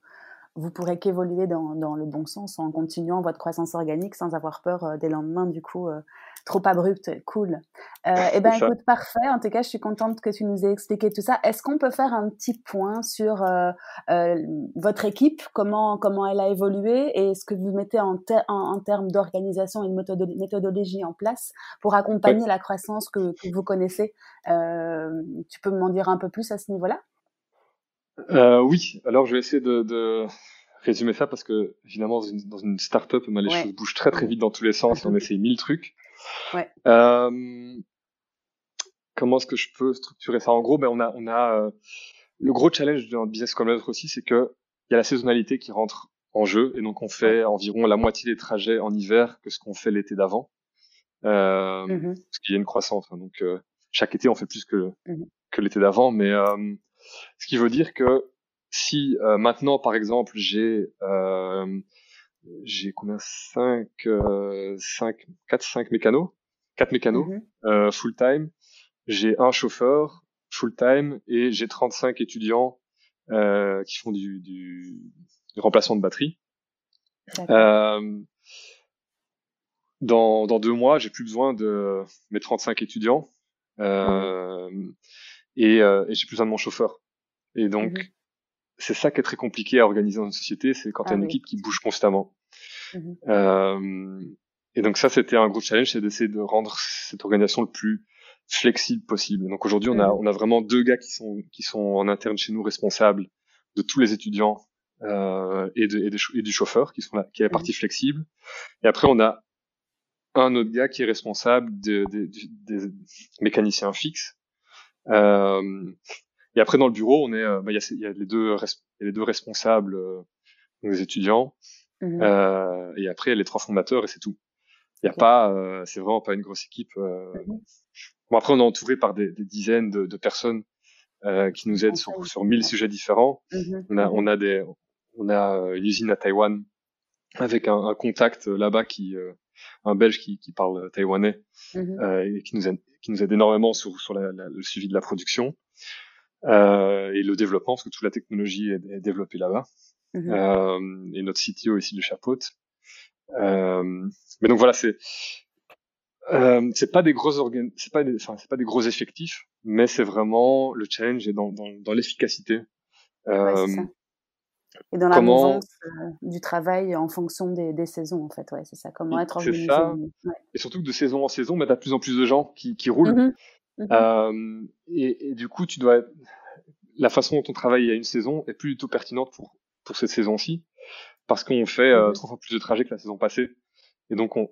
vous pourrez qu'évoluer dans, dans, le bon sens en continuant votre croissance organique sans avoir peur euh, des lendemains du coup euh, trop abrupts. Cool. Euh, eh ben écoute, parfait. En tout cas, je suis contente que tu nous aies expliqué tout ça. Est-ce qu'on peut faire un petit point sur euh, euh, votre équipe, comment comment elle a évolué et ce que vous mettez en, en, termes d'organisation et de méthodologie en place pour accompagner la croissance que, que vous connaissez? Tu peux m'en dire un peu plus à ce niveau-là? Euh, oui, alors je vais essayer de, de, résumer ça parce que évidemment dans une, dans une start-up, les choses bougent très très vite dans tous les sens. Et on essaye mille trucs. Ouais. Euh, comment est-ce que je peux structurer ça? En gros, ben on a, on a euh, le gros challenge d'un business comme l'autre aussi, c'est que il y a la saisonnalité qui rentre en jeu et donc on fait environ la moitié des trajets en hiver que ce qu'on fait l'été d'avant, euh, parce qu'il y a une croissance. Hein, donc euh, chaque été on fait plus que mmh que l'été d'avant, mais euh, ce qui veut dire que si euh, maintenant, par exemple, j'ai euh, j'ai combien? 5 euh, 5 4 5 mécanos, 4 mécanos mhm. euh, full time, j'ai un chauffeur full time et j'ai 35 étudiants euh, qui font du, du, du, remplacement de batterie. Euh, dans, dans deux mois, j'ai plus besoin de mes 35 étudiants euh. Et, et j'ai plus besoin de mon chauffeur. Et donc, mmh c'est ça qui est très compliqué à organiser dans une société, c'est quand tu as ah une équipe qui bouge constamment. Mmh euh, et donc ça, c'était un gros challenge, c'est d'essayer de rendre cette organisation le plus flexible possible. Donc aujourd'hui, on a mmh. on a vraiment deux gars qui sont qui sont en interne chez nous responsables de tous les étudiants euh, et, de, et, et, du chauffeur qui sont là, qui est la partie flexible. Et après, on a un autre gars qui est responsable des mécaniciens fixes. Euh, et après, dans le bureau, on est, euh, bah, il y, a, les deux, les deux responsables, euh, les étudiants, mmh euh, et après, il y a les trois fondateurs, et c'est tout. Il y a pas, euh, c'est vraiment pas une grosse équipe. Mmh bon, après, on est entouré par des, des dizaines de, de personnes qui nous aident sur, sur mille sujets différents. Mmh on a, on a des, on a une usine à Taïwan avec un, un contact là-bas qui, un Belge qui, qui parle taïwanais et qui nous aide, qui nous aide énormément sur, sur la, le suivi de la production euh, et le développement, parce que toute la technologie est, est développée là-bas. Mmh euh, et notre CTO ici de Chapote. Euh, mais donc voilà, c'est euh, c'est pas des gros c'est pas des, enfin c'est pas des gros effectifs, mais c'est vraiment le challenge est dans dans, dans l'efficacité. Euh, ouais, et dans la comment... Euh, du travail en fonction des, des saisons, en fait, ouais, c'est ça. Comment être organisé. Ouais. Et surtout que de saison en saison, mais t'as de plus en plus de gens qui, qui roulent. Mmh Mhm. Euh, et, et, du coup, tu dois la façon dont on travaille à une saison est plus du tout pertinente pour pour cette saison-ci parce qu'on fait euh, mhm. trois fois plus de trajets que la saison passée. Et donc on,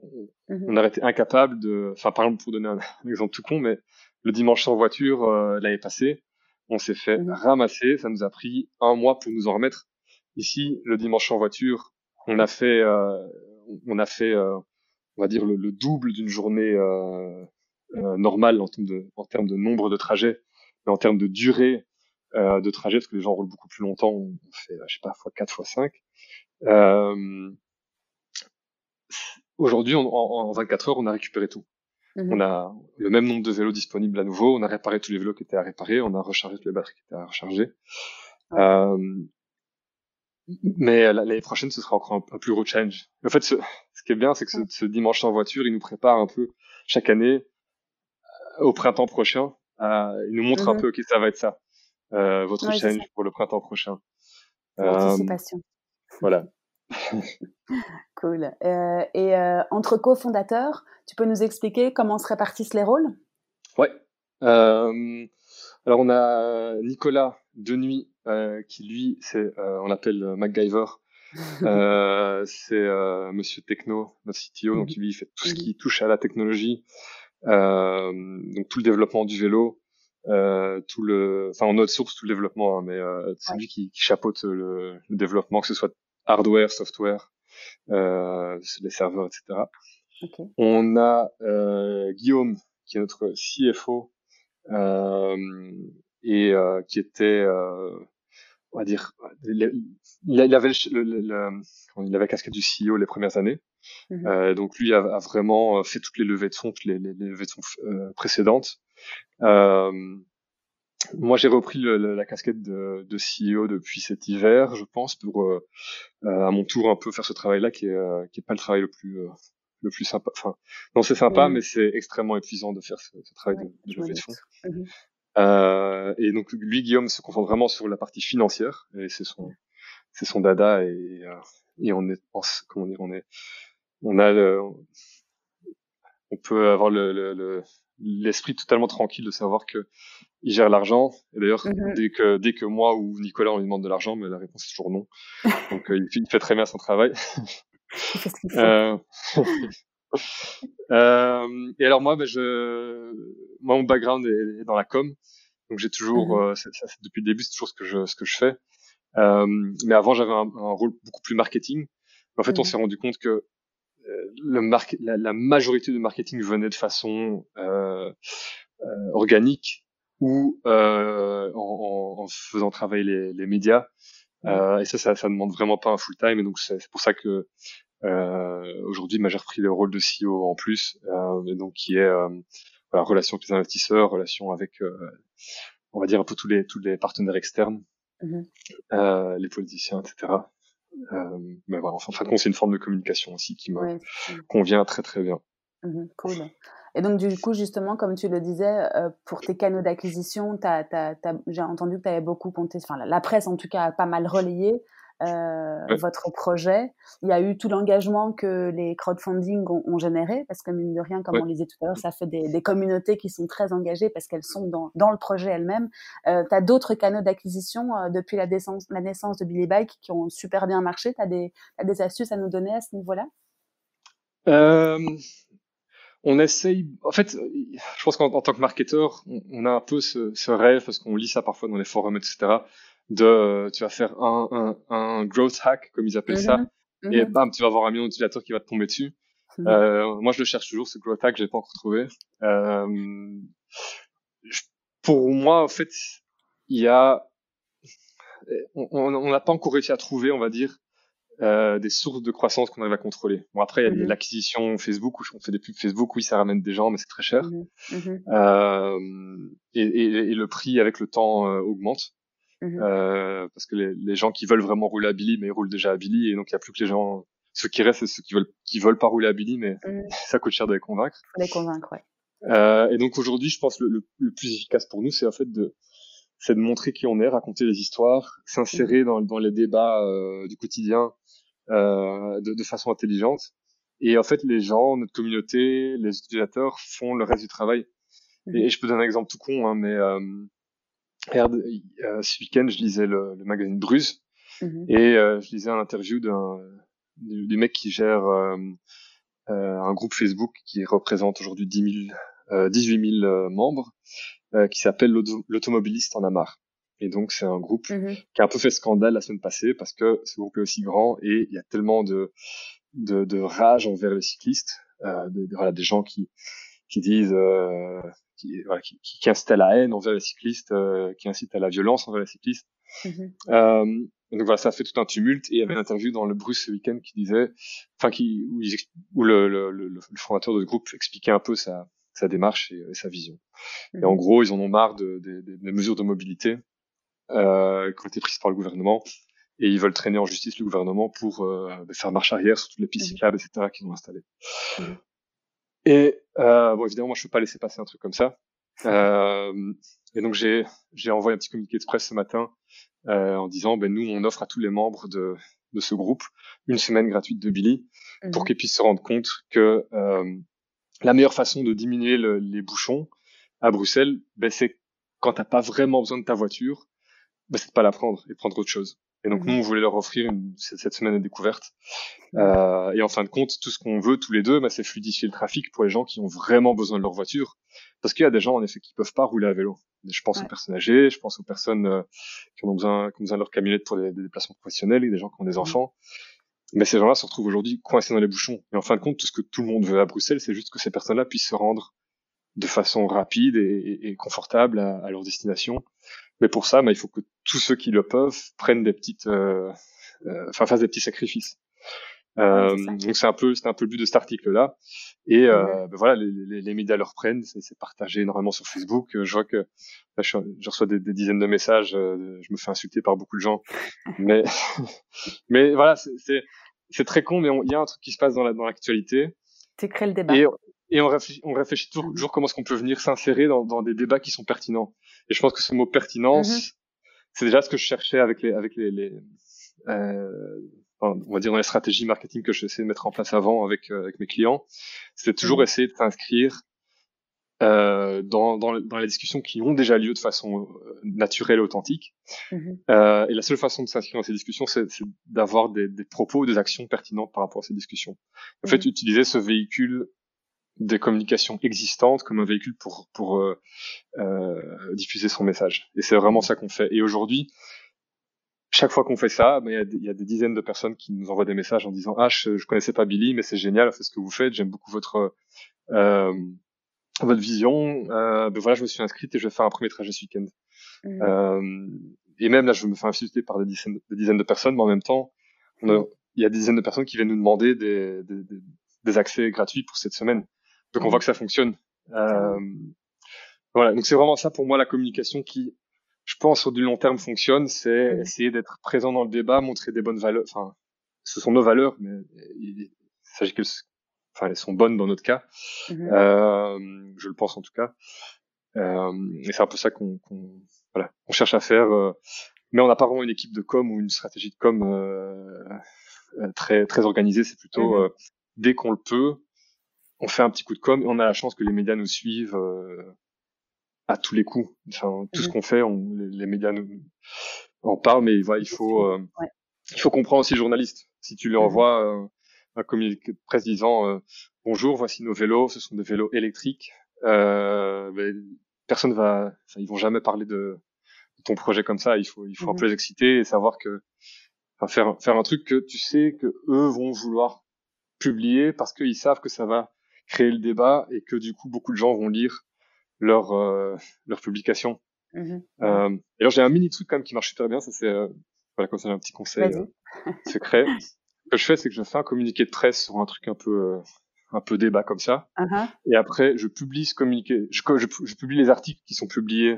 on a été incapable de, enfin par exemple pour donner un, exemple tout con, mais le dimanche sans voiture euh, l'année passée, on s'est fait ramasser, ça nous a pris un mois pour nous en remettre. Ici, le dimanche sans voiture, on a fait, euh, on a fait, euh, on va dire le, le double d'une journée euh, euh, normal en termes, de, en termes de nombre de trajets, mais en termes de durée euh, de trajet, parce que les gens roulent beaucoup plus longtemps, on fait, je sais pas, fois 4, fois 5. Euh, Aujourd'hui, en, en, 24 heures, on a récupéré tout. Mhm. On a le même nombre de vélos disponibles à nouveau, on a réparé tous les vélos qui étaient à réparer, on a rechargé toutes les batteries qui étaient à recharger. Euh, mais l'année prochaine, ce sera encore un, un, plus gros challenge. En fait, ce, ce qui est bien, c'est que ce, ce, dimanche en voiture, il nous prépare un peu chaque année au printemps prochain. Euh, il nous montre un mhm. peu que ça va être ça, euh, votre challenge pour le printemps prochain. Euh, voilà. cool. Euh, et euh, entre cofondateurs, tu peux nous expliquer comment se répartissent les rôles? Ouais. Euh, Alors on a Nicolas de nuit qui lui, c'est on l'appelle MacGyver. c'est Monsieur Techno, notre CTO, donc lui il fait tout ce qui touche à la technologie, donc tout le développement du vélo, euh, tout le, enfin en autre source tout le développement, hein, mais euh, c'est lui qui, qui chapeaute le, le, développement, que ce soit hardware, software, euh, les serveurs, etc. Okay. On a euh, Guillaume qui est notre CFO euh, et euh, qui était, on va dire, il, avait le, le, il avait la casquette du CEO les premières années. Mm donc lui a, a, vraiment fait toutes les levées de fonds, toutes les, les, les levées de fonds précédentes. Euh, moi, j'ai repris le, la casquette de, de, CEO depuis cet hiver, je pense, pour euh, euh, à mon tour un peu faire ce travail-là, qui est euh, qui est pas le travail le plus euh, le plus sympa. Enfin, non, c'est sympa, mais c'est extrêmement épuisant de faire ce, ce travail de, de levée de fonds. Mhm. Euh, et donc lui, Guillaume, se concentre vraiment sur la partie financière, et c'est son c'est son dada, et, et on est, comment dire, on est, on a le, on peut avoir le, le, le l'esprit totalement tranquille de savoir que il gère l'argent. Et d'ailleurs, mhm. dès que dès que moi ou Nicolas on lui demande de l'argent, mais la réponse est toujours non. Donc euh, il, fait, très bien son travail. euh... euh, et alors moi, ben, je, moi mon background est, dans la com, donc j'ai toujours, mhm. euh, ça, depuis le début, c'est toujours ce que je ce que je fais. Mais avant, j'avais un, un, rôle beaucoup plus marketing. En fait, on mhm. s'est rendu compte que le la, la, majorité du marketing venait de façon organique ou en, en, faisant travailler les, les médias. Euh, et ça, ça, ça demande vraiment pas un full time. Et donc c'est pour ça que euh, aujourd'hui, j'ai repris le rôle de CEO en plus, euh, et donc qui est euh, voilà, relation avec les investisseurs, relation avec, euh, on va dire un peu tous les tous les partenaires externes, mm-hmm. les politiciens, etc. Euh, mais voilà, enfin, en fin de compte, c'est une forme de communication aussi qui me convient très très bien. Cool. Et donc, du coup, justement, comme tu le disais, euh, pour tes canaux d'acquisition, j'ai entendu que tu avais beaucoup compté, enfin, la presse en tout cas a pas mal relayé. Euh, votre projet. Il y a eu tout l'engagement que les crowdfunding ont, ont, généré, parce que mine de rien, comme on le disait tout à l'heure, ça fait des, des, communautés qui sont très engagées parce qu'elles sont dans, dans, le projet elles-mêmes. Euh, tu as d'autres canaux d'acquisition euh, depuis la naissance, la naissance de Billy Bike qui ont super bien marché. Tu as, as, des astuces à nous donner à ce niveau-là? Euh, on essaye. En fait, je pense qu'en tant que marketeur, on, on, a un peu ce, ce rêve parce qu'on lit ça parfois dans les forums, etc de tu vas faire un, un, un growth hack comme ils appellent ça mhm. et mhm. bam tu vas avoir un million d'utilisateurs qui va te tomber dessus mhm. euh, moi je le cherche toujours ce growth hack je l'ai pas encore trouvé euh, pour moi en fait il y a on n'a pas encore réussi à trouver on va dire euh, des sources de croissance qu'on arrive à contrôler. Bon après il y a l'acquisition Facebook où on fait des pubs Facebook, oui ça ramène des gens mais c'est très cher. Euh, et, et, et, le prix avec le temps euh, augmente. Euh, parce que les, les, gens qui veulent vraiment rouler à Billy, mais ils roulent déjà à Billy, et donc il y a plus que les gens, ceux qui restent, c'est ceux qui veulent, qui veulent pas rouler à Billy, mais ça coûte cher de les convaincre. les convaincre, ouais. Euh, et donc aujourd'hui, je pense le, le, le, plus efficace pour nous, c'est en fait de, c'est de montrer qui on est, raconter les histoires, s'insérer dans, dans les débats du quotidien de, de, façon intelligente. Et en fait, les gens, notre communauté, les utilisateurs font le reste du travail. Et, et, je peux donner un exemple tout con, hein, mais euh, euh, ce week-end, je lisais le, le magazine Bruce mhm. et euh, je lisais un interview d'un du, du, mec qui gère euh, euh un groupe Facebook qui représente aujourd'hui 10 000, 18 000 membres, qui s'appelle l'automobiliste en Amar. Et donc c'est un groupe mhm. qui a un peu fait scandale la semaine passée parce que ce groupe est aussi grand et il y a tellement de de, de rage envers les cyclistes, euh, de, voilà, des gens qui qui disent euh, qui, voilà, qui, qui, incite à la haine envers les cyclistes, euh, qui incite à la violence envers les cyclistes. Mm-hmm. Euh, donc voilà, ça a fait tout un tumulte. Et il y avait une interview dans le Bruce ce week-end qui disait, enfin qui où, il, où le, le, le, le, fondateur de groupe expliquait un peu sa, sa démarche et, sa vision. Et en mm-hmm. gros, ils en ont marre de, de, de, des mesures de mobilité euh, qui ont été prises par le gouvernement et ils veulent traîner en justice le gouvernement pour euh, faire marche arrière sur toutes les pistes mm-hmm. cyclables, etc. qu'ils ont installées. Et euh, bon, évidemment, moi, je peux pas laisser passer un truc comme ça. Euh, et donc, j'ai j'ai envoyé un petit communiqué de presse ce matin euh, en disant, ben nous, on offre à tous les membres de de ce groupe une semaine gratuite de Billy pour mhm. qu'ils puissent se rendre compte que euh, la meilleure façon de diminuer le, les bouchons à Bruxelles, ben, c'est quand t'as pas vraiment besoin de ta voiture, bah, c'est de pas la prendre et prendre autre chose. Et donc, nous, on voulait leur offrir une, cette semaine de découverte. Euh, et en fin de compte, tout ce qu'on veut tous les deux, bah, c'est fluidifier le trafic pour les gens qui ont vraiment besoin de leur voiture. Parce qu'il y a des gens, en effet, qui peuvent pas rouler à vélo. Je pense aux personnes âgées, je pense aux personnes euh, qui ont besoin, qui ont besoin de leur camionnette pour des, déplacements professionnels et des gens qui ont des enfants. Mais ces gens-là se retrouvent aujourd'hui coincés dans les bouchons. Et en fin de compte, tout ce que tout le monde veut à Bruxelles, c'est juste que ces personnes-là puissent se rendre de façon rapide et, et confortable à, à, leur destination. Mais pour ça, bah, il faut que tous ceux qui le peuvent prennent des petites, euh, euh, enfin fassent des petits sacrifices. Euh, donc c'est un peu, c'est un peu le but de cet article-là. Et euh, ben voilà, les, les, les, médias le reprennent, c'est partagé énormément sur Facebook. Je vois que là, je, je, reçois des, des, dizaines de messages, je me fais insulter par beaucoup de gens, mais mais voilà, c'est c'est très con, mais il y a un truc qui se passe dans la dans l'actualité. Tu crées le débat. Et, et on réfléchit, on réfléchit toujours, toujours comment est-ce qu'on peut venir s'insérer dans, dans des débats qui sont pertinents. Et je pense que ce mot pertinence, mm-hmm. c'est déjà ce que je cherchais avec les avec les, les euh, on va dire dans les stratégies marketing que j'essaie de mettre en place avant avec, euh, avec mes clients, c'était toujours mmh. essayer de s'inscrire euh, dans, dans, dans, les discussions qui ont déjà lieu de façon euh, naturelle et authentique. Mmh. Euh, et la seule façon de s'inscrire dans ces discussions, c'est d'avoir des, des, propos, des actions pertinentes par rapport à ces discussions. En fait, utiliser ce véhicule des communications existantes comme un véhicule pour pour euh, euh, diffuser son message. Et c'est vraiment ça qu'on fait. Et aujourd'hui, chaque fois qu'on fait ça, ben, il y, a des dizaines de personnes qui nous envoient des messages en disant ah je, je connaissais pas Billy mais c'est génial c'est ce que vous faites j'aime beaucoup votre euh, votre vision euh, ben voilà je me suis inscrite et je vais faire un premier trajet ce week-end mmh. euh, et même là je me fais insulter par des dizaines, des dizaines de personnes mais en même temps il y a des dizaines de personnes qui viennent nous demander des, des, des, accès gratuits pour cette semaine donc on voit que ça fonctionne euh, voilà donc c'est vraiment ça pour moi la communication qui je pense, sur du long terme fonctionne, c'est essayer d'être présent dans le débat, montrer des bonnes valeurs. Enfin, ce sont nos valeurs, mais il, s'agit qu'elles, enfin, elles sont bonnes dans notre cas. Mm-hmm. euh, je le pense en tout cas. Euh, et c'est un peu ça qu'on, voilà, on cherche à faire. Euh, mais on n'a pas vraiment une équipe de com ou une stratégie de com euh, euh très très organisée. C'est plutôt mm-hmm. dès qu'on le peut, on fait un petit coup de com et on a la chance que les médias nous suivent à tous les coups. Enfin, tout ce mmh qu'on fait, on, les, médias nous en parlent, mais voilà, il faut, euh, il faut comprendre aussi le journaliste. Si tu lui mmh envoies euh, un communiqué de presse disant euh, bonjour, voici nos vélos, ce sont des vélos électriques, ben, personne va, enfin, ils vont jamais parler de, ton projet comme ça. Il faut, il faut un mmh peu les exciter et savoir que, enfin, faire, faire un truc que tu sais que eux vont vouloir publier parce qu'ils savent que ça va créer le débat et que du coup beaucoup de gens vont lire leur euh, leur publication. Mmh euh, et alors j'ai un mini truc quand même qui marche super bien, ça c'est euh, voilà comme ça un petit conseil euh, secret. Ce que je fais c'est que je fais un communiqué de presse sur un truc un peu euh, un peu débat comme ça. Uh-huh. Et après je publie ce communiqué, je, je, je, publie les articles qui sont publiés,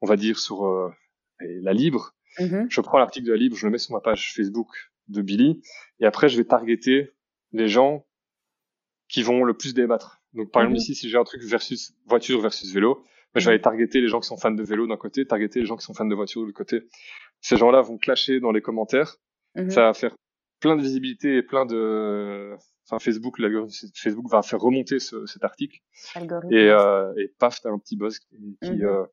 on va dire sur la Libre. Mmh je prends l'article de la Libre, je le mets sur ma page Facebook de Billy, et après je vais targeter les gens qui vont le plus débattre. Donc par exemple mhm. ici, si j'ai un truc versus voiture versus vélo, ben, je vais aller targeter les gens qui sont fans de vélo d'un côté, targeter les gens qui sont fans de voiture de l'autre côté. Ces gens-là vont clasher dans les commentaires. Mhm. Ça va faire plein de visibilité et plein de enfin Facebook Facebook va faire remonter ce, cet article et euh, et paf t'as un petit buzz qui, mhm. euh,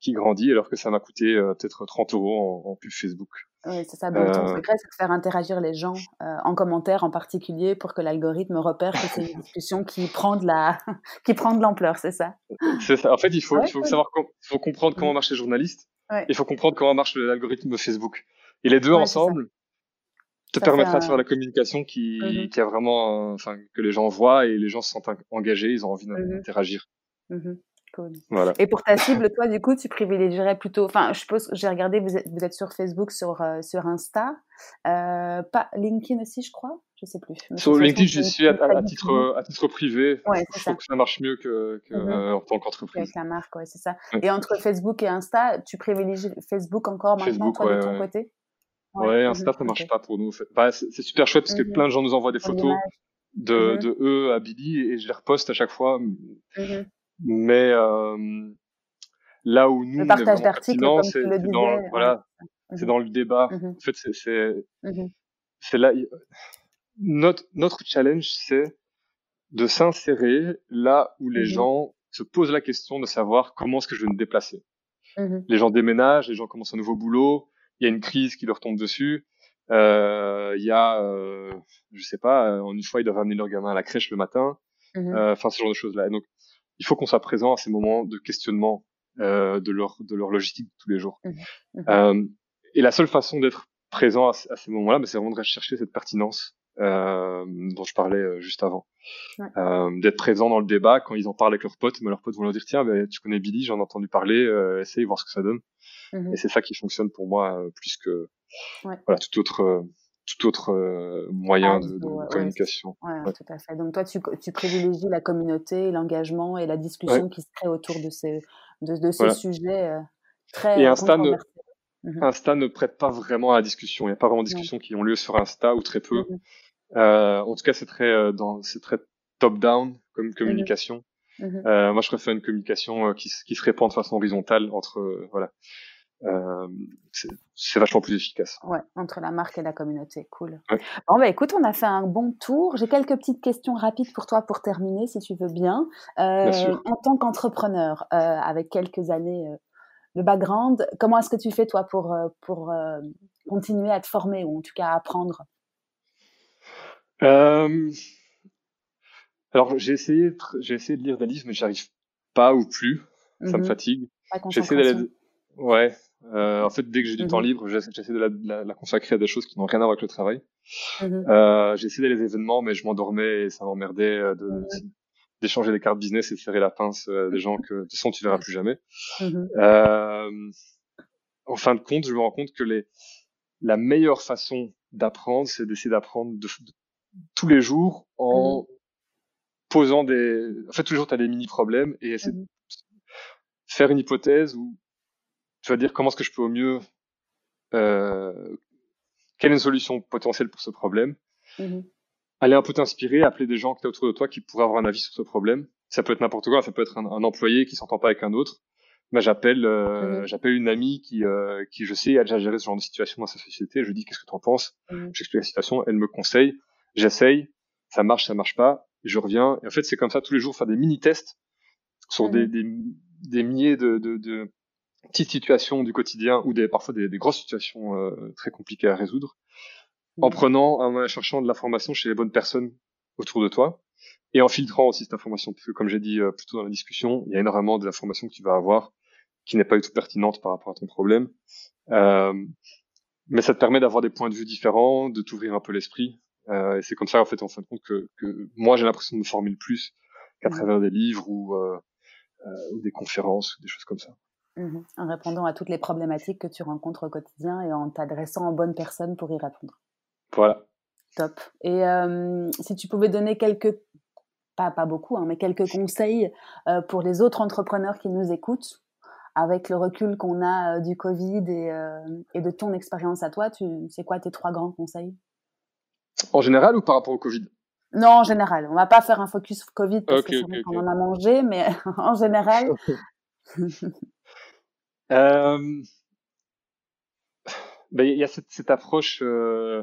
qui grandit alors que ça m'a coûté euh, peut-être 30 euros en, en pub Facebook. Oui, c'est ça. Donc, ton euh. secret, c'est de faire interagir les gens euh, en commentaire en particulier pour que l'algorithme repère que c'est une discussion qui prend de la, qui prend de l'ampleur, c'est ça? C'est ça. En fait, il faut, il faut savoir, il faut comprendre comment marchent les journalistes. Il faut comprendre comment marche l'algorithme Facebook. Et les deux ensemble te permettra de faire la communication qui, mmh qui a vraiment, enfin, que les gens voient et les gens se sentent engagés, ils ont envie mmh et pour ta cible, toi, du coup, tu privilégierais plutôt. Enfin, je suppose, j'ai regardé, vous êtes, vous êtes, sur Facebook, sur, euh, sur Insta, euh, pas LinkedIn aussi, je crois? Je sais plus. sur LinkedIn, je suis à, titre, à titre privé. Ouais, je trouve que ça marche mieux que, que mmh euh, en tant qu'entreprise. Avec la marque, ouais, c'est ça. Et entre Facebook et Insta, tu privilégies Facebook encore maintenant, toi, de ton côté? Ouais, Insta, ça marche pas pour nous. Bah, c'est super chouette parce que plein de gens nous envoient des photos de, de eux à Billy et je les reposte à chaque fois. Mais euh, là où nous, le partage d'articles, c'est dans, voilà, c'est dans le débat. Mhm. En fait, c'est c'est c'est là notre notre challenge, c'est de s'insérer là où les mhm. gens se posent la question de savoir comment est-ce que je vais me déplacer. Mmh les gens déménagent, les gens commencent un nouveau boulot, il y a une crise qui leur tombe dessus. Euh, il y a, euh, je sais pas, en une fois ils doivent amener leur gamin à la crèche le matin. Mmh enfin, ce genre de choses là. donc, il faut qu'on soit présent à ces moments de questionnement euh, de leur de leur logistique de tous les jours. Euh, et la seule façon d'être présent à, ces moments-là, bah, c'est vraiment de rechercher cette pertinence euh, dont je parlais euh, juste avant. Ouais. Euh, d'être présent dans le débat quand ils en parlent avec leurs potes, mais leurs potes vont leur dire tiens, ben, tu connais Billy, j'en ai entendu parler, euh, essaye voir ce que ça donne. Mm-hmm. Et c'est ça qui fonctionne pour moi euh, plus que ouais. voilà tout autre tout autre moyen ah, de, de ouais, communication. Ouais, tout à fait. Donc toi, tu, tu privilégies la communauté, l'engagement et la discussion qui se crée autour de ces de, de ces voilà. sujets très et Insta ne, mm-hmm. Insta ne prête pas vraiment à la discussion. Il n'y a pas vraiment de discussions qui ont lieu sur Insta ou très peu. Euh, en tout cas, c'est très euh, dans c'est très top down comme communication. Mmh. Euh, moi, je préfère une communication qui, qui se répand de façon horizontale entre voilà. C'est vachement plus efficace. Ouais, entre la marque et la communauté, cool. Ouais. Bon, bah écoute, on a fait un bon tour. J'ai quelques petites questions rapides pour toi pour terminer, si tu veux bien. Euh, bien en tant qu'entrepreneur, euh, avec quelques années de background, comment est-ce que tu fais toi pour pour continuer à te former ou en tout cas à apprendre? Euh... Alors j'ai essayé, j'ai essayé de lire des livres, mais j'arrive pas ou plus. Ça me mhm. fatigue. J'essaie d'aller. Ouais. Euh, en fait, dès que j'ai du temps mhm. libre, j'essaie de la, consacrer à des choses qui n'ont rien à voir avec le travail. Mhm. Euh, j'essaie d'aller les événements, mais je m'endormais et ça m'emmerdait euh, de d'échanger des cartes business et de serrer la pince à des gens que de toute façon tu verras plus jamais. Euh, en fin de compte, je me rends compte que les la meilleure façon d'apprendre, c'est d'essayer d'apprendre de, de, tous les jours en mmh. posant des. En fait, tous les jours, tu as des mini-problèmes et essayer mmh. de faire une hypothèse où tu vas dire comment est-ce que je peux au mieux. Euh, quelle est une solution potentielle pour ce problème mmh. Aller un peu t'inspirer, appeler des gens qui sont autour de toi qui pourraient avoir un avis sur ce problème. Ça peut être n'importe quoi, ça peut être un, un employé qui s'entend pas avec un autre. Mais j'appelle euh, j'appelle une amie qui euh, qui je sais a déjà géré ce genre de situation dans sa société. Je lui dis qu'est-ce que tu en penses. J'explique la situation, elle me conseille j'essaye, ça marche, ça marche pas, je reviens. Et en fait, c'est comme ça tous les jours, faire des mini-tests sur des, des, des, milliers de, de, de, petites situations du quotidien ou des, parfois des, des grosses situations euh, très compliquées à résoudre, en prenant, en cherchant de l'information chez les bonnes personnes autour de toi et en filtrant aussi cette information. Parce que comme j'ai dit euh, plus tôt dans la discussion, il y a énormément d'informations que tu vas avoir qui n'est pas du tout pertinente par rapport à ton problème. Euh, mais ça te permet d'avoir des points de vue différents, de t'ouvrir un peu l'esprit euh, et c'est comme ça, en fait, en fin de compte, que, que moi, j'ai l'impression de me former le plus qu'à travers des livres ou, euh, euh, ou des conférences, ou des choses comme ça. Mmh en répondant à toutes les problématiques que tu rencontres au quotidien et en t'adressant aux bonnes personnes pour y répondre. Voilà. Top. Et euh, si tu pouvais donner quelques, pas, pas beaucoup, hein, mais quelques conseils euh, pour les autres entrepreneurs qui nous écoutent, avec le recul qu'on a euh, du Covid et, et de ton expérience à toi, tu, c'est quoi tes trois grands conseils? En général ou par rapport au Covid? Non, en général. On va pas faire un focus Covid parce okay, que okay, okay. en a mangé, mais en général. euh... ben, il y a cette, cette approche. Euh...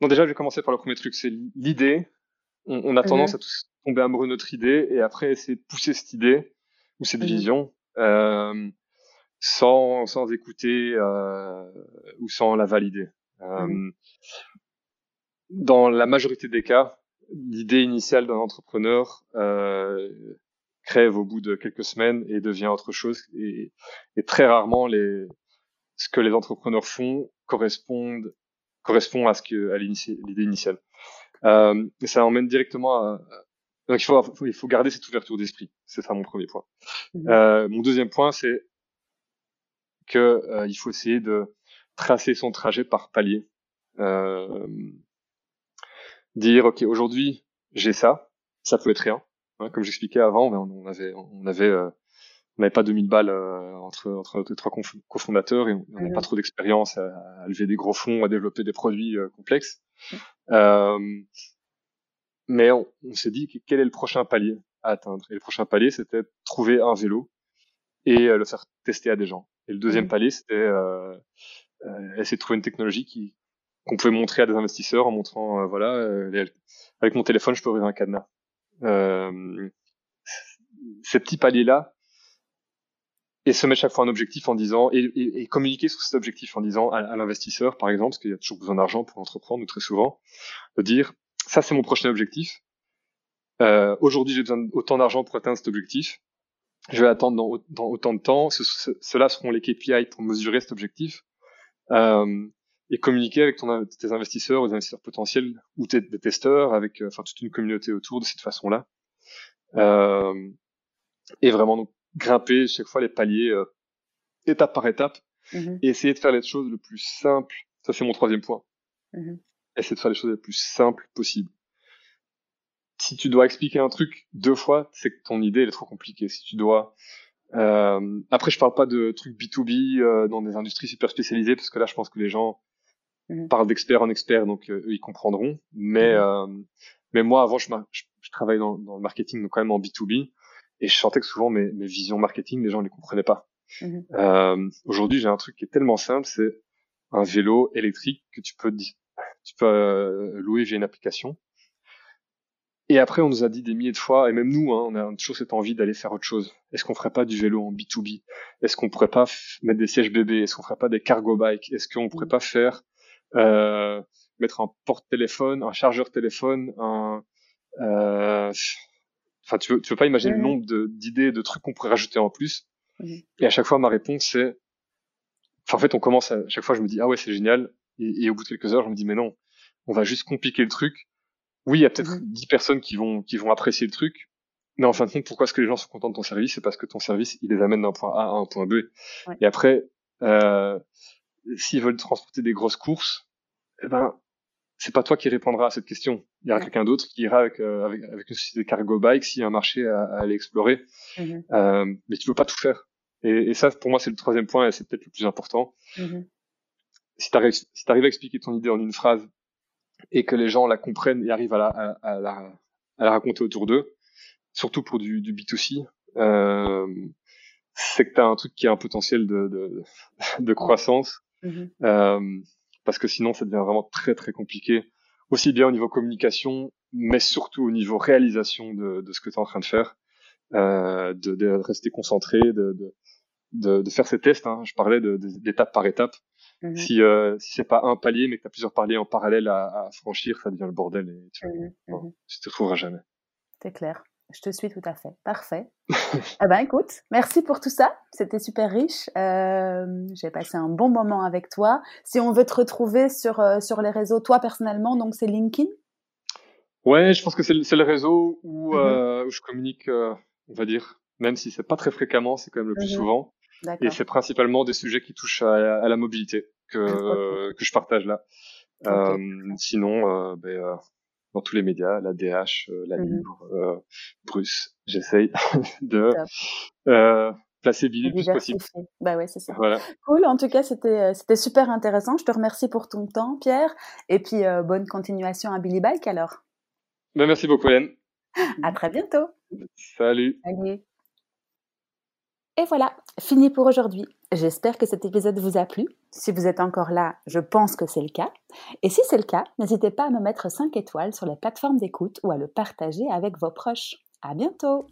Bon, déjà, je vais commencer par le premier truc, c'est l'idée. On, on, a tendance mmh. à tous tomber amoureux de notre idée et après essayer de pousser cette idée ou cette mmh. vision euh, sans, sans écouter euh, ou sans la valider. Mmh dans la majorité des cas, l'idée initiale d'un entrepreneur euh, crève au bout de quelques semaines et devient autre chose. Et, et très rarement, les, ce que les entrepreneurs font correspondent correspond à ce que à l'idée initiale. Euh, et ça emmène directement à, donc il faut, il faut garder cette ouverture d'esprit. C'est ça mon premier point. Mmh. Euh, mon deuxième point, c'est que euh, il faut essayer de tracer son trajet par palier. Euh, dire ok aujourd'hui j'ai ça, ça peut être rien. Hein, comme j'expliquais avant, on avait on avait euh, on n'avait pas 2000 balles euh, entre entre les trois cofondateurs et on n'avait pas trop d'expérience à, à, lever des gros fonds, à développer des produits euh, complexes. Euh, mais on, on s'est dit quel est le prochain palier à atteindre? Et le prochain palier, c'était trouver un vélo et le faire tester à des gens. Et le deuxième palier, c'était essayer de trouver une technologie qui, qu'on pouvait montrer à des investisseurs en montrant, euh, voilà, euh, avec mon téléphone, je peux ouvrir un cadenas. Euh, ces petits paliers-là et se mettre chaque fois un objectif en disant et, communiquer sur cet objectif en disant à, l'investisseur par exemple parce qu'il y a toujours besoin d'argent pour entreprendre ou très souvent de dire ça c'est mon prochain objectif. Euh, aujourd'hui j'ai besoin d'autant d'argent pour atteindre cet objectif. Je vais attendre dans, autant de temps. Ce, ce, cela seront les KPI pour mesurer cet objectif. Euh, et communiquer avec ton, tes investisseurs ou investisseurs potentiels ou tes, des testeurs avec euh, enfin toute une communauté autour de cette façon là euh, et vraiment donc grimper chaque fois les paliers euh, étape par étape mm-hmm. et essayer de faire les choses le plus simple. Ça, c'est mon troisième point. Mm-hmm. Essayer de faire les choses les plus simples possible. Si tu dois expliquer un truc deux fois, c'est que ton idée elle est trop compliquée. Si tu dois euh, après, je parle pas de trucs B2B euh, dans des industries super spécialisées parce que là, je pense que les gens mm-hmm. parlent d'expert en expert, donc eux, ils comprendront. Mais euh, mais moi, avant, je, je, je travaillais dans, dans, le marketing, donc quand même en B2B. Et je sentais que souvent mes, mes visions marketing, les gens ne les comprenaient pas. Euh, Aujourd'hui, j'ai un truc qui est tellement simple, c'est un vélo électrique que tu peux tu peux euh, louer via une application. Et après, on nous a dit des milliers de fois, et même nous, hein, on a toujours cette envie d'aller faire autre chose. Est-ce qu'on ferait pas du vélo en B2B Est-ce qu'on pourrait pas mettre des sièges bébés? Est-ce qu'on ferait pas des cargo bikes? Est-ce qu'on pourrait mhm. pas faire euh, mettre un porte-téléphone, un chargeur téléphone, un euh, Enfin, tu veux, tu veux pas imaginer le nombre d'idées, de, trucs qu'on pourrait rajouter en plus. Et à chaque fois, ma réponse, c'est, enfin, en fait, on commence à, chaque fois, je me dis, ah ouais, c'est génial. Et, au bout de quelques heures, je me dis, mais non, on va juste compliquer le truc. Oui, il y a peut-être dix personnes qui vont, qui vont apprécier le truc. Mais en fin de compte, pourquoi est-ce que les gens sont contents de ton service? C'est parce que ton service, il les amène d'un point A à un point B. Et après, euh, s'ils veulent transporter des grosses courses, eh ben, c'est pas toi qui répondras à cette question. Il y aura quelqu'un d'autre qui ira avec, euh, avec, avec, une société cargo bike s'il y a un marché à, à aller explorer. Mm-hmm. Euh, mais tu peux pas tout faire. Et, et ça, pour moi, c'est le troisième point et c'est peut-être le plus important. Mm-hmm. Si tu arrives, si arrives à expliquer ton idée en une phrase et que les gens la comprennent et arrivent à la, à, à la, à la raconter autour d'eux, surtout pour du, du B2C, euh, c'est que tu as un truc qui a un potentiel de, de, de croissance. Mm-hmm. Euh, parce que sinon ça devient vraiment très très compliqué, aussi bien au niveau communication, mais surtout au niveau réalisation de, de ce que tu es en train de faire, euh, de, de, rester concentré, de, de, de, faire ces tests. Hein. Je parlais d'étape par étape. Mhm. Si, euh, si c'est pas un palier, mais que tu as plusieurs paliers en parallèle à, à, franchir, ça devient le bordel et tu. Mhm. tu te retrouveras jamais. C'est clair. Je te suis tout à fait. Parfait. eh ben, écoute, merci pour tout ça. C'était super riche. Euh, J'ai passé un bon moment avec toi. Si on veut te retrouver sur, euh, sur les réseaux, toi personnellement, donc c'est LinkedIn? Ouais, je pense que c'est le, réseau où, mm-hmm. euh, où je communique, on va dire, même si c'est pas très fréquemment, c'est quand même le plus mm-hmm. souvent. Et c'est principalement des sujets qui touchent à, à la mobilité que, que je partage là. Sinon, ben, dans tous les médias, la DH, euh, la mmh euh, Bruce. J'essaye de euh, placer Billy le plus possible. Bah ouais, c'est ça. Voilà. Cool. En tout cas, c'était c'était super intéressant. Je te remercie pour ton temps, Pierre. Et puis bonne continuation à Billy Bike alors. Ben, merci beaucoup, Hélène. À très bientôt. Salut. Salut. Et voilà, fini pour aujourd'hui. J'espère que cet épisode vous a plu. Si vous êtes encore là, je pense que c'est le cas. Et si c'est le cas, n'hésitez pas à me mettre 5 étoiles sur les plateformes d'écoute ou à le partager avec vos proches. À bientôt!